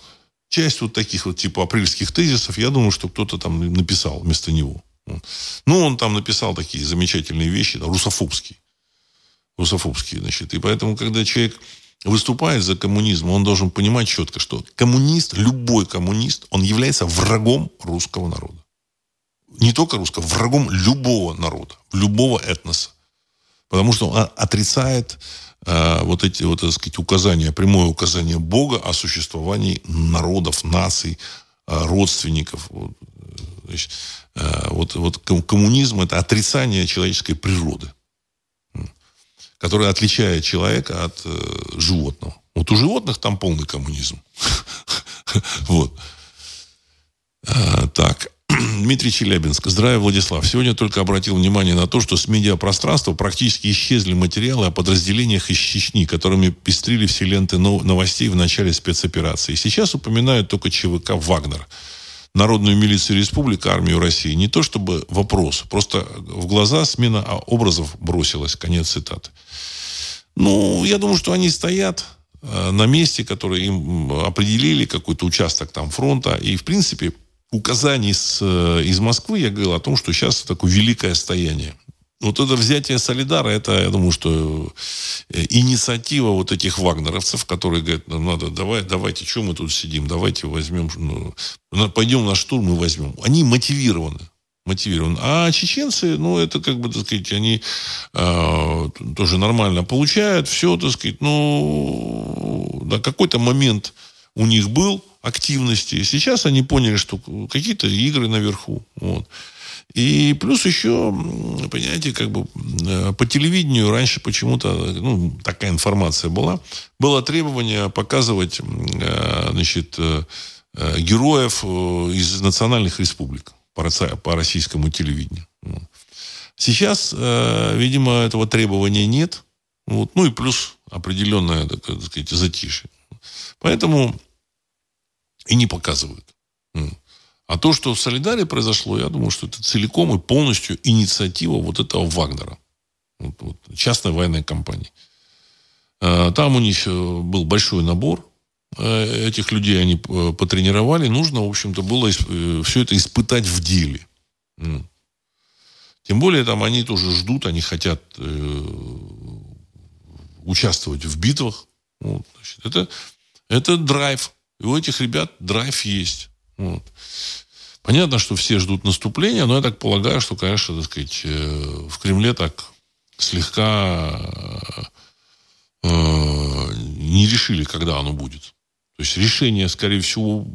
Часть вот таких вот типа апрельских тезисов, я думаю, что кто-то там написал вместо него. Ну, он там написал такие замечательные вещи, да, русофобские. Русофобские, значит. И поэтому, когда человек выступает за коммунизм, он должен понимать четко, что коммунист, любой коммунист, он является врагом русского народа. Не только русского, врагом любого народа, любого этноса. Потому что он отрицает э, вот эти, вот, так сказать, указания, прямое указание Бога о существовании народов, наций, э, родственников. Вот, значит, э, вот, вот коммунизм – это отрицание человеческой природы которая отличает человека от э, животного. Вот у животных там полный коммунизм. Вот. А, так. Дмитрий Челябинск. Здравия, Владислав. Сегодня только обратил внимание на то, что с медиапространства практически исчезли материалы о подразделениях из Чечни, которыми пестрили все ленты новостей в начале спецоперации. Сейчас упоминают только ЧВК «Вагнер». Народную милицию республики, армию России. Не то чтобы вопрос, просто в глаза смена образов бросилась. Конец цитаты. Ну, я думаю, что они стоят э, на месте, которое им определили, какой-то участок там фронта. И, в принципе, указаний с, э, из Москвы я говорил о том, что сейчас такое великое стояние. Вот это взятие Солидара, это, я думаю, что э, инициатива вот этих вагнеровцев, которые говорят, нам надо, давай, давайте, что мы тут сидим, давайте возьмем, ну, пойдем на штурм и возьмем. Они мотивированы. Мотивированы. А чеченцы, ну, это как бы, так сказать, они э, тоже нормально получают, все, так сказать, ну, на какой-то момент у них был, активности. Сейчас они поняли, что какие-то игры наверху. Вот. И плюс еще, понимаете, как бы э, по телевидению раньше почему-то, ну, такая информация была, было требование показывать, э, значит, э, героев из национальных республик по, российскому телевидению. Сейчас, видимо, этого требования нет. Вот. Ну и плюс определенное, так сказать, затишье. Поэтому и не показывают. А то, что в Солидаре произошло, я думаю, что это целиком и полностью инициатива вот этого Вагнера. Вот, вот, частной военной компании. А, там у них э, был большой набор. Э, этих людей они э, потренировали. Нужно, в общем-то, было все это испытать в деле. Тем более, там они тоже ждут, они хотят участвовать в битвах. Вот, значит, это, это драйв. И у этих ребят драйв есть. Вот. Понятно, что все ждут наступления, но я так полагаю, что, конечно, так сказать, э, в Кремле так слегка э, не решили, когда оно будет. То есть решение, скорее всего,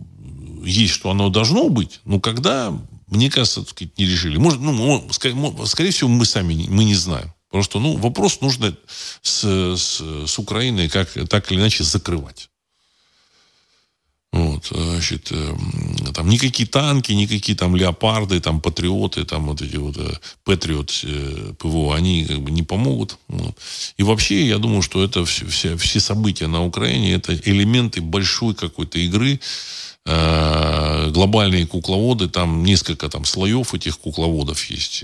есть, что оно должно быть, но когда, мне кажется, так сказать, не решили. Может, ну, скорее, всего, мы сами мы не знаем. Потому что ну, вопрос нужно с, с, с Украиной как, так или иначе закрывать. Вот, значит, эм, там никакие танки, никакие там леопарды, там патриоты, там вот эти вот э, патриот э, ПВО, они как бы не помогут. Вот. И вообще, я думаю, что это все, все, все события на Украине, это элементы большой какой-то игры, э, глобальные кукловоды, там несколько там слоев этих кукловодов есть,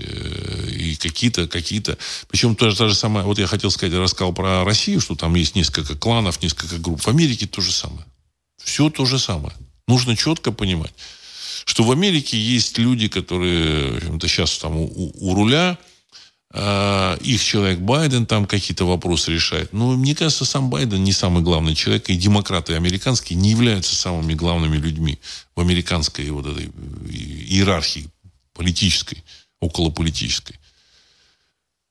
и какие-то, какие-то, причем тоже та же самая, вот я хотел сказать, рассказал про Россию, что там есть несколько кланов, несколько групп, в Америке то же самое. Все то же самое. Нужно четко понимать, что в Америке есть люди, которые сейчас там у, у руля, э, их человек Байден там какие-то вопросы решает. Но мне кажется, сам Байден не самый главный человек, и демократы американские не являются самыми главными людьми в американской вот этой иерархии политической, околополитической.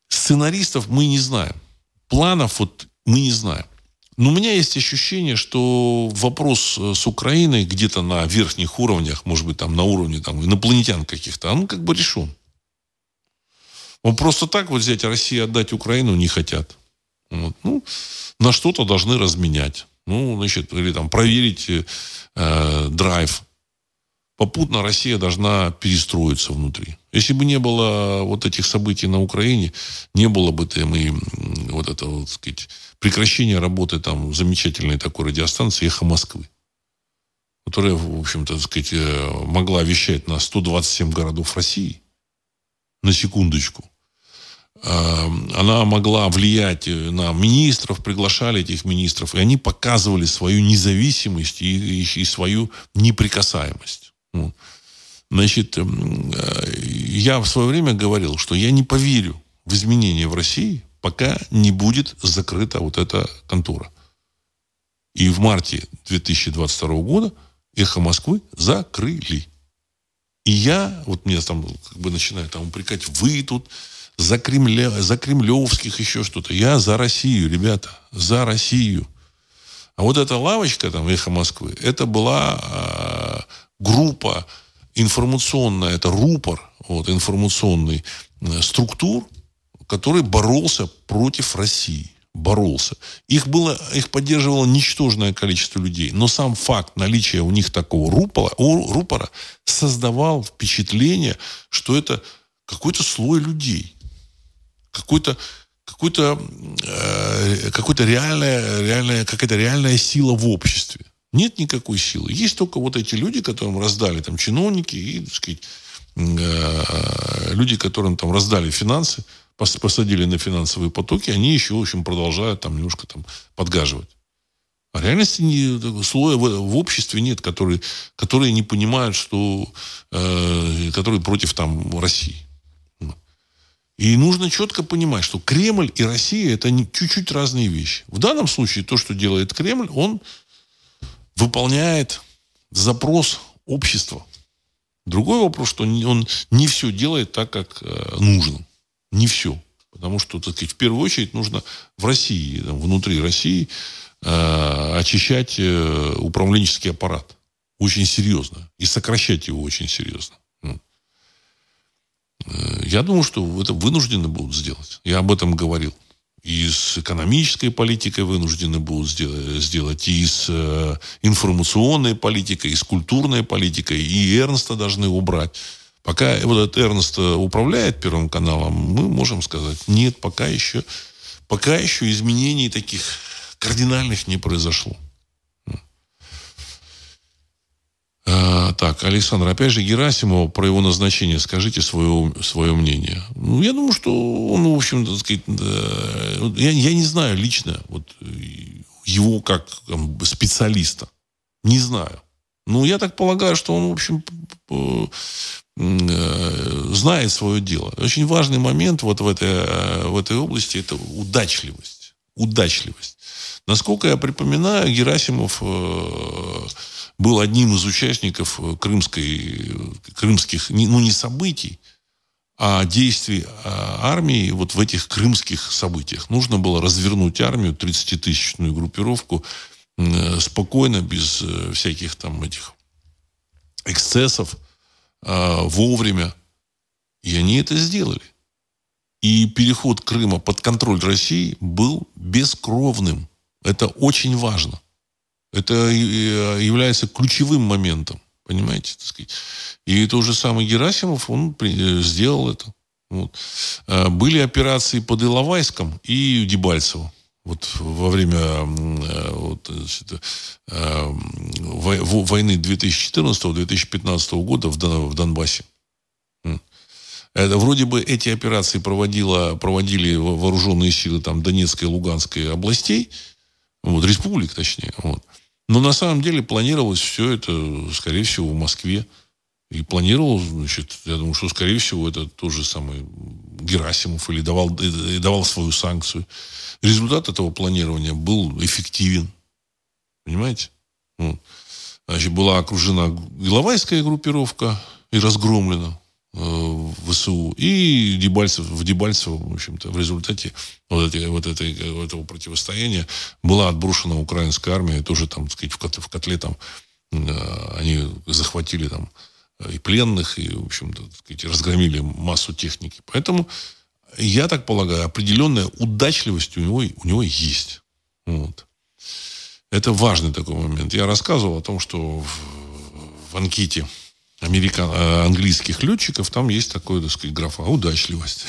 Сценаристов мы не знаем. Планов вот мы не знаем. Но у меня есть ощущение, что вопрос э, с Украиной где-то на верхних уровнях, может быть, там на уровне там, инопланетян каких-то, он как бы решен. Он просто так вот взять Россию отдать Украину не хотят. Вот. Ну, на что-то должны разменять. Ну, значит, или там проверить э, драйв. Попутно Россия должна перестроиться внутри. Если бы не было вот этих событий на Украине, не было бы там и вот этого, вот, сказать, прекращения работы там замечательной такой радиостанции «Эхо Москвы», которая, в общем-то, сказать, э, могла вещать на 127 городов России, на секундочку. А, она могла влиять э, на министров, приглашали этих министров, и они показывали свою независимость и, и, и свою неприкасаемость. Значит, эм, э, я в свое время говорил, что я не поверю в изменения в России, пока не будет закрыта вот эта контора. И в марте 2022 года «Эхо Москвы» закрыли. И я, вот меня там как бы начинают там упрекать, вы тут за, Кремля, за кремлевских еще что-то. Я за Россию, ребята, за Россию. А вот эта лавочка там «Эхо Москвы», это была э, группа информационная, это рупор вот, информационный э, структур, который боролся против России. боролся. Их, было, их поддерживало ничтожное количество людей. Но сам факт наличия у них такого рупора, рупора создавал впечатление, что это какой-то слой людей. Какой-то какой-то э, какой-то реальная, реальная, какая-то реальная сила в обществе. Нет никакой силы. Есть только вот эти люди, которым раздали там чиновники и, так сказать, э, люди, которым там раздали финансы, посадили на финансовые потоки, они еще, в общем, продолжают там немножко там подгаживать. А реальности не, слоя в, в обществе нет, которые, которые не понимают, что э, которые против там России. И нужно четко понимать, что Кремль и Россия это чуть-чуть разные вещи. В данном случае то, что делает Кремль, он выполняет запрос общества. Другой вопрос, что он не все делает так, как э, нужно. Не все. Потому что, так сказать, в первую очередь нужно в России, внутри России, э, очищать э, управленческий аппарат. Очень серьезно. И сокращать его очень серьезно. Я думаю, что это вынуждены будут сделать. Я об этом говорил и с экономической политикой вынуждены будут сделать, и с э, информационной политикой, и с культурной политикой, и Эрнста должны убрать. Пока вот этот Эрнст э, управляет Первым каналом, мы можем сказать, нет, пока еще, пока еще изменений таких кардинальных не произошло. А, так, Александр, опять же, Герасимова, про его назначение, скажите свое, свое мнение. Ну, я думаю, что он, в общем, так сказать, я, я не знаю лично вот, его как там, специалиста. Не знаю. Ну, я так полагаю, что он, в общем, э, знает свое дело. Очень важный момент вот в этой, в этой области – это удачливость. Удачливость. Насколько я припоминаю, Герасимов э, был одним из участников э, крымской, крымских, ну не событий, а действий а, армии вот в этих крымских событиях. Нужно было развернуть армию, 30-тысячную группировку, э, спокойно, без э, всяких там этих эксцессов, а, вовремя. И они это сделали. И переход Крыма под контроль России был бескровным. Это очень важно. Это э, является ключевым моментом. Понимаете, так. И тот же самый Герасимов, он э, сделал это. Вот. А, были операции под Иловайском и Дебальцево. Вот во время э, вот, значит, войны 2014-2015 года в Донбассе. Это, вроде бы эти операции проводила, проводили вооруженные силы там, Донецкой и Луганской областей, вот, республик точнее. Вот. Но на самом деле планировалось все это, скорее всего, в Москве. И планировал, значит, я думаю, что, скорее всего, это тот же самый Герасимов или давал, и давал свою санкцию. Результат этого планирования был эффективен. Понимаете? Вот. Значит, была окружена Иловайская группировка и разгромлена. Э, ВСУ. И Дебальцев, в Дебальцево, в общем-то, в результате вот, эти, вот этой, этого противостояния была отброшена украинская армия, и тоже там, так сказать, в котле, в котле там э, они захватили там и пленных, и, в общем-то, сказать, разгромили массу техники. Поэтому, я так полагаю, определенная удачливость у него, у него есть. Вот. Это важный такой момент. Я рассказывал о том, что в, в анкете американ... Э, английских летчиков, там есть такое, так сказать, графа удачливость.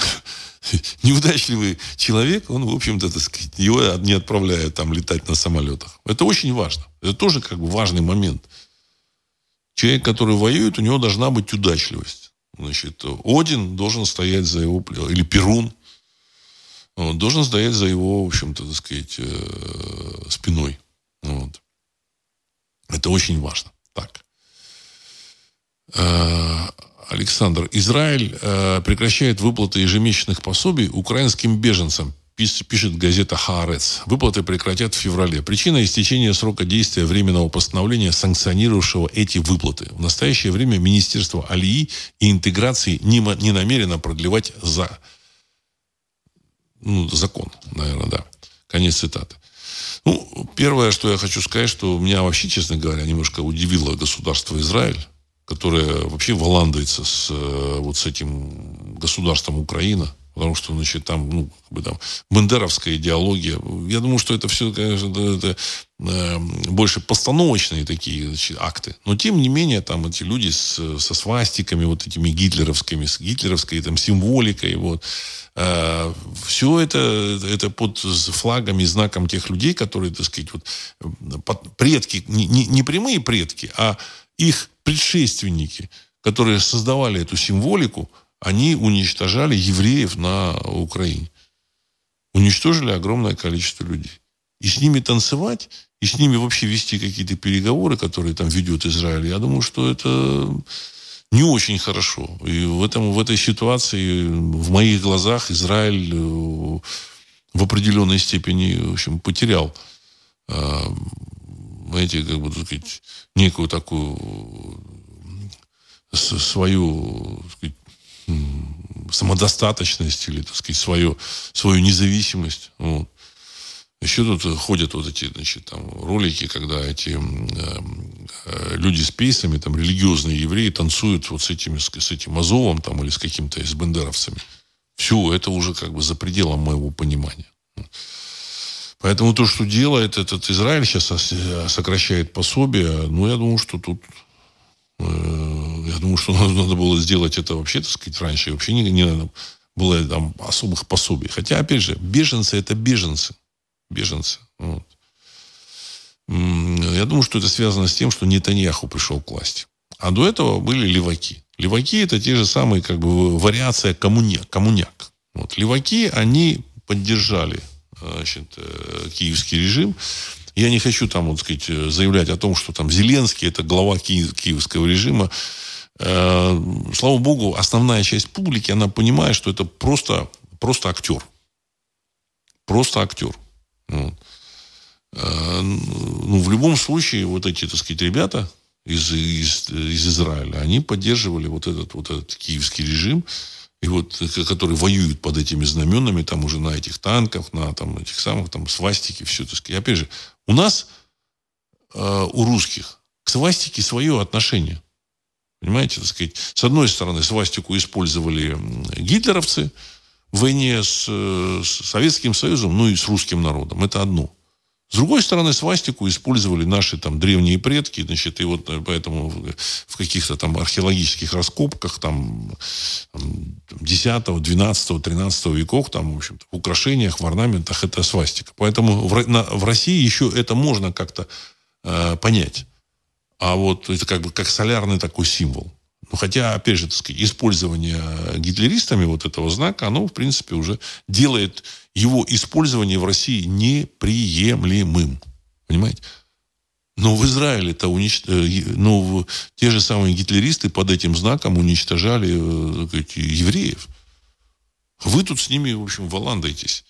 Неудачливый человек, он, в общем-то, так сказать, его не отправляют там летать на самолетах. Это очень важно. Это тоже как бы важный момент. Человек, который воюет, у него должна быть удачливость. Значит, Один должен стоять за его, или Перун, он должен стоять за его, в общем-то, так сказать, э, спиной. Вот. Это очень важно. Так. Э, Александр, Израиль э, прекращает выплаты ежемесячных пособий украинским беженцам, пишет газета «Хаарец». Выплаты прекратят в феврале. Причина истечения срока действия временного постановления, санкционировавшего эти выплаты. В настоящее время Министерство Алии и интеграции не, намерено продлевать за ну, закон, наверное, да. Конец цитаты. Ну, первое, что я хочу сказать, что меня вообще, честно говоря, немножко удивило государство Израиль которая вообще валандается с, э, вот с этим государством Украина. Потому что, значит, там, ну, как бы там, бандеровская идеология. Я думаю, что это все, конечно, это, э, больше постановочные такие значит, акты. Но, тем не менее, там эти люди с, со свастиками, вот этими гитлеровскими, с гитлеровской там символикой, вот, э, все это, это под флагами, знаком тех людей, которые, так сказать, вот, предки, не, не, не прямые предки, а их предшественники, которые создавали эту символику, они уничтожали евреев на Украине. Уничтожили огромное количество людей. И с ними танцевать, и с ними вообще вести какие-то переговоры, которые там ведет Израиль, я думаю, что это не очень хорошо. И в, этом, в этой ситуации в моих глазах Израиль э, в определенной степени в общем, потерял э, знаете, как бы, так сказать, некую такую свою так сказать, самодостаточность или, так сказать, свою, свою независимость. Вот. Еще тут ходят вот эти, значит, там, ролики, когда эти э, э, люди с пейсами, там, религиозные евреи танцуют вот с, этими, с, с этим Азовом, там, или с каким-то, с бендеровцами. Все, это уже как бы за пределом моего понимания. Поэтому то, что делает этот Израиль, сейчас сокращает пособие, ну, я думаю, что тут Э, я думаю, что надо было сделать это вообще, так сказать, раньше. И вообще не, не надо было там особых пособий. Хотя, опять же, беженцы – это беженцы. Беженцы. Вот. Я думаю, что это связано с тем, что Нетаньяху пришел к власти. А до этого были леваки. Леваки – это те же самые, как бы, вариация коммуняк. коммуняк. Вот. Леваки, они поддержали значит, э, киевский режим. Я не хочу там, вот сказать, заявлять о том, что там Зеленский это глава киевского режима. Э, слава богу, основная часть публики, она понимает, что это просто, просто актер. Просто актер. Вот. Э, ну, в любом случае, вот эти, так сказать, ребята из, из, из Израиля, они поддерживали вот этот, вот этот киевский режим и вот, э, которые воюют под этими знаменами, там уже на этих танках, на там, этих самых там свастики, все, так сказать. И опять же, у нас, э, у русских, к свастике свое отношение. Понимаете, так сказать, с одной стороны, свастику использовали гитлеровцы в войне с, э, с Советским Союзом, ну и с русским народом. Это одно. С другой стороны, свастику использовали наши там древние предки, значит, и вот э, поэтому в каких-то там археологических раскопках там 10, 12, 13 веков, там, в общем в украшениях, в орнаментах это свастика. Поэтому в, на, в России еще это можно как-то э, понять. А вот это как бы как солярный такой символ. Ну, хотя, опять же, так сказать, использование гитлеристами вот этого знака, оно, в принципе, уже делает его использование в России неприемлемым. Понимаете? Но в Израиле это унич... Э, ну, те же самые гитлеристы под этим знаком уничтожали э, сказать, евреев. Вы тут с ними, в общем, валандаетесь.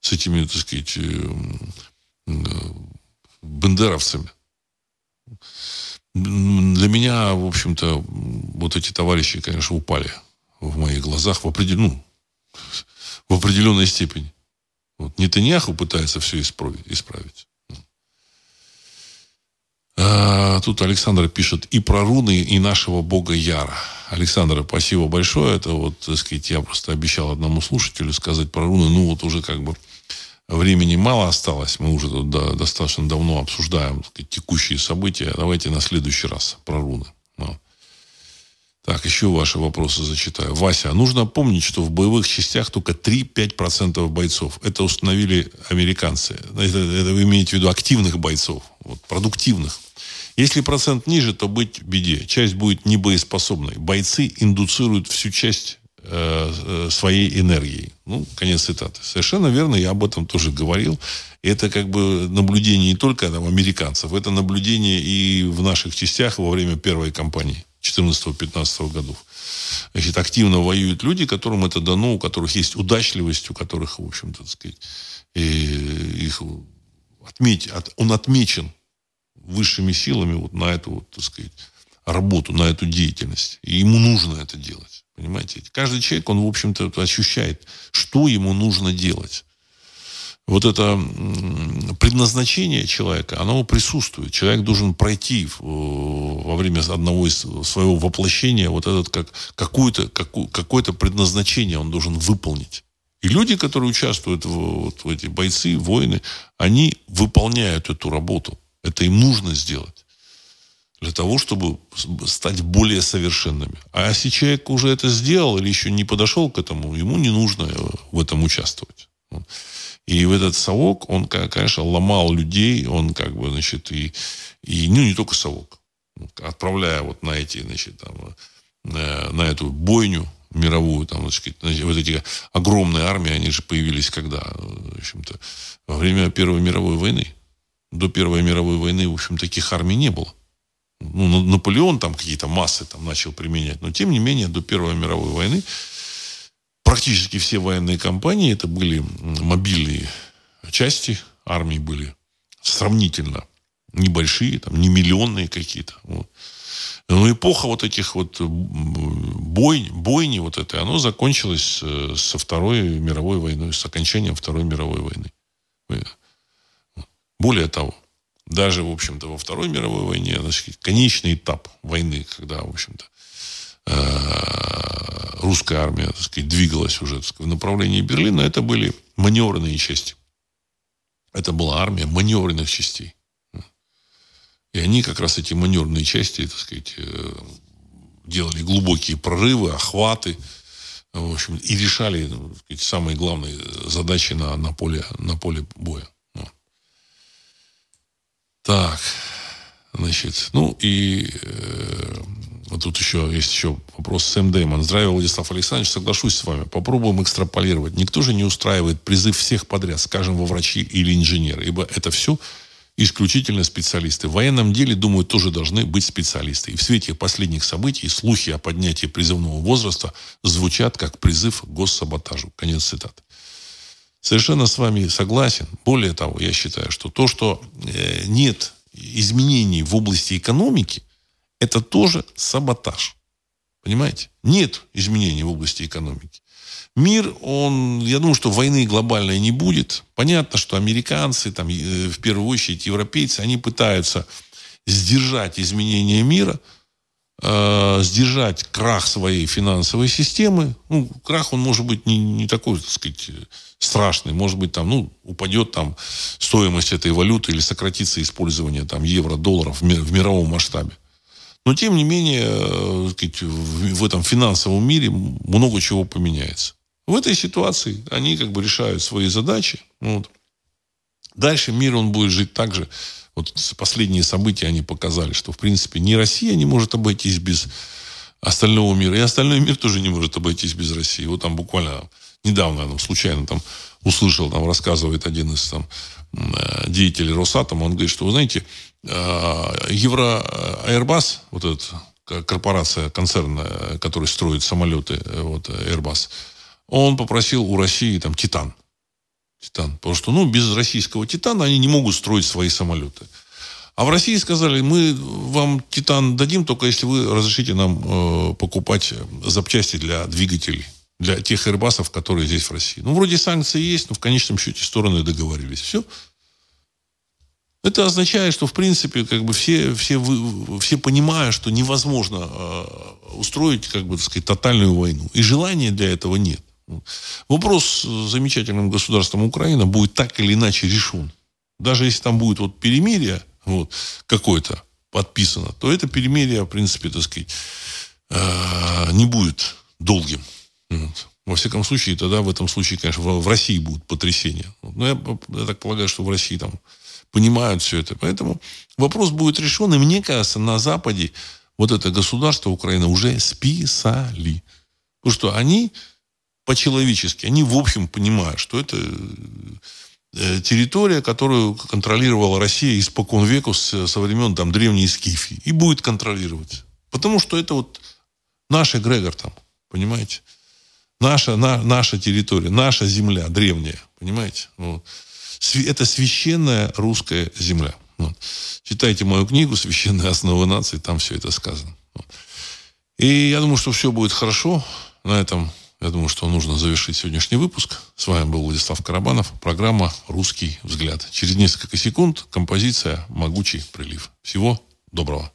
С этими, так сказать, э, бендеровцами. Для меня, в общем-то, вот эти товарищи, конечно, упали в моих глазах в, определ... ну, в определенной степени. Вот Нетаньяху пытается все исправить. исправить. А, тут Александр пишет и про руны, и нашего бога Яра. Александр, спасибо большое. Это вот, так сказать, я просто обещал одному слушателю сказать про руны. Ну, вот уже как бы времени мало осталось. Мы уже тут достаточно давно обсуждаем сказать, текущие события. Давайте на следующий раз про руны. Ну. Так, еще ваши вопросы зачитаю. Вася, нужно помнить, что в боевых частях только 3-5% бойцов. Это установили американцы. Это, это вы имеете в виду активных бойцов, вот, продуктивных. Если процент ниже, то быть беде. Часть будет небоеспособной. Бойцы индуцируют всю часть э, э, своей энергией. Ну, конец цитаты. Совершенно верно, я об этом тоже говорил. Это как бы наблюдение не только там, американцев, это наблюдение и в наших частях во время первой кампании 14-15 годов. Значит, активно воюют люди, которым это дано, у которых есть удачливость, у которых, в общем-то, так сказать, их отметь, он отмечен высшими силами вот на эту, вот, так сказать, работу, на эту деятельность. И ему нужно это делать. Понимаете? Каждый человек, он, в общем-то, ощущает, что ему нужно делать. Вот это предназначение человека, оно присутствует. Человек должен пройти в, во время одного из своего воплощения вот этот как какое-то какое-то предназначение он должен выполнить. И люди, которые участвуют в, вот, в эти бойцы, воины, они выполняют эту работу. Это им нужно сделать для того, чтобы стать более совершенными. А если человек уже это сделал или еще не подошел к этому, ему не нужно в этом участвовать. И в этот совок, он, конечно, ломал людей, он как бы, значит, и, и ну, не только совок, отправляя вот на эти, значит, там, на, на эту бойню мировую, там, значит, вот эти огромные армии, они же появились когда? В общем-то, во время Первой мировой войны. До Первой мировой войны, в общем, таких армий не было. Ну, Наполеон там какие-то массы там начал применять, но тем не менее до Первой мировой войны практически все военные компании это были мобильные части армии были сравнительно небольшие, там, не миллионные какие-то. Вот. Но эпоха вот этих вот бой, бойни вот этой, оно закончилось э, со Второй мировой войной, с окончанием Второй мировой войны. Более того, даже, в общем-то, во Второй мировой войне, значит, конечный этап войны, когда, в общем-то, э, русская армия, так сказать, двигалась уже так сказать, в направлении Берлина, это были маневренные части. Это была армия маневренных частей. И они как раз эти маневренные части, так сказать, э, делали глубокие прорывы, охваты, в общем, и решали сказать, самые главные задачи на, на, поле, на поле боя. Так, значит, ну и э, вот тут еще есть еще вопрос Сэм Дэймон. Здравия, Владислав Александрович, соглашусь с вами. Попробуем экстраполировать. Никто же не устраивает призыв всех подряд, скажем, во врачи или инженеры, ибо это все исключительно специалисты. В военном деле, думаю, тоже должны быть специалисты. И в свете последних событий слухи о поднятии призывного возраста звучат как призыв к госсаботажу. Конец цитаты. Совершенно с вами согласен. Более того, я считаю, что то, что э, нет изменений в области экономики, это тоже саботаж. Понимаете? Нет изменений в области экономики. Мир, он, я думаю, что войны глобальной не будет. Понятно, что американцы, там, э, в первую очередь европейцы, они пытаются сдержать изменения мира – э, сдержать крах своей финансовой системы. Ну, крах, он может быть не, не такой, так сказать, страшный. Может быть, там, ну, упадет там стоимость этой валюты или сократится использование там евро, долларов в, ми- в мировом масштабе. Но, тем не менее, э, сказать, в, этом финансовом мире много чего поменяется. В этой ситуации они как бы решают свои задачи. Вот. Дальше мир, он будет жить так же, вот последние события, они показали, что, в принципе, ни Россия не может обойтись без остального мира, и остальной мир тоже не может обойтись без России. Вот там буквально недавно, я там, случайно там услышал, там рассказывает один из там, э, деятелей Росатома, он говорит, что, вы знаете, э, Евро э, Airbus, вот эта корпорация, концерн, который строит самолеты, вот Airbus, он попросил у России там Титан – Титан. Потому что, ну, без российского Титана они не могут строить свои самолеты. А в России сказали, мы вам Титан дадим, только если вы разрешите нам э, покупать запчасти для двигателей, для тех Airbus'ов, которые здесь в России. Ну, вроде санкции есть, но в конечном счете стороны договорились. Все. Это означает, что, в принципе, как бы все, все, все понимают, что невозможно э, устроить, как бы, так сказать, тотальную войну. И желания для этого нет. Вопрос с замечательным государством Украина будет так или иначе решен. Даже если там будет вот перемирие вот, какое-то подписано, то это перемирие, в принципе, так сказать, э, не будет долгим. Вот. Во всяком случае, тогда в этом случае, конечно, в, России будут потрясения. Но я, я так полагаю, что в России там понимают все это. Поэтому вопрос будет решен. И мне кажется, на Западе вот это государство Украина уже списали. Потому что они по-человечески. Они, в общем, понимают, что это э, территория, которую контролировала Россия испокон веку со времен там, древней Скифии. И будет контролировать. Потому что это вот наш эгрегор там, понимаете? Наша, на, наша территория, наша земля древняя, понимаете? Вот. Это священная русская земля. Вот. Читайте мою книгу «Священные основы нации», там все это сказано. Вот. И я думаю, что все будет хорошо на этом я думаю, что нужно завершить сегодняшний выпуск. С вами был Владислав Карабанов. Программа «Русский взгляд». Через несколько секунд композиция «Могучий прилив». Всего доброго.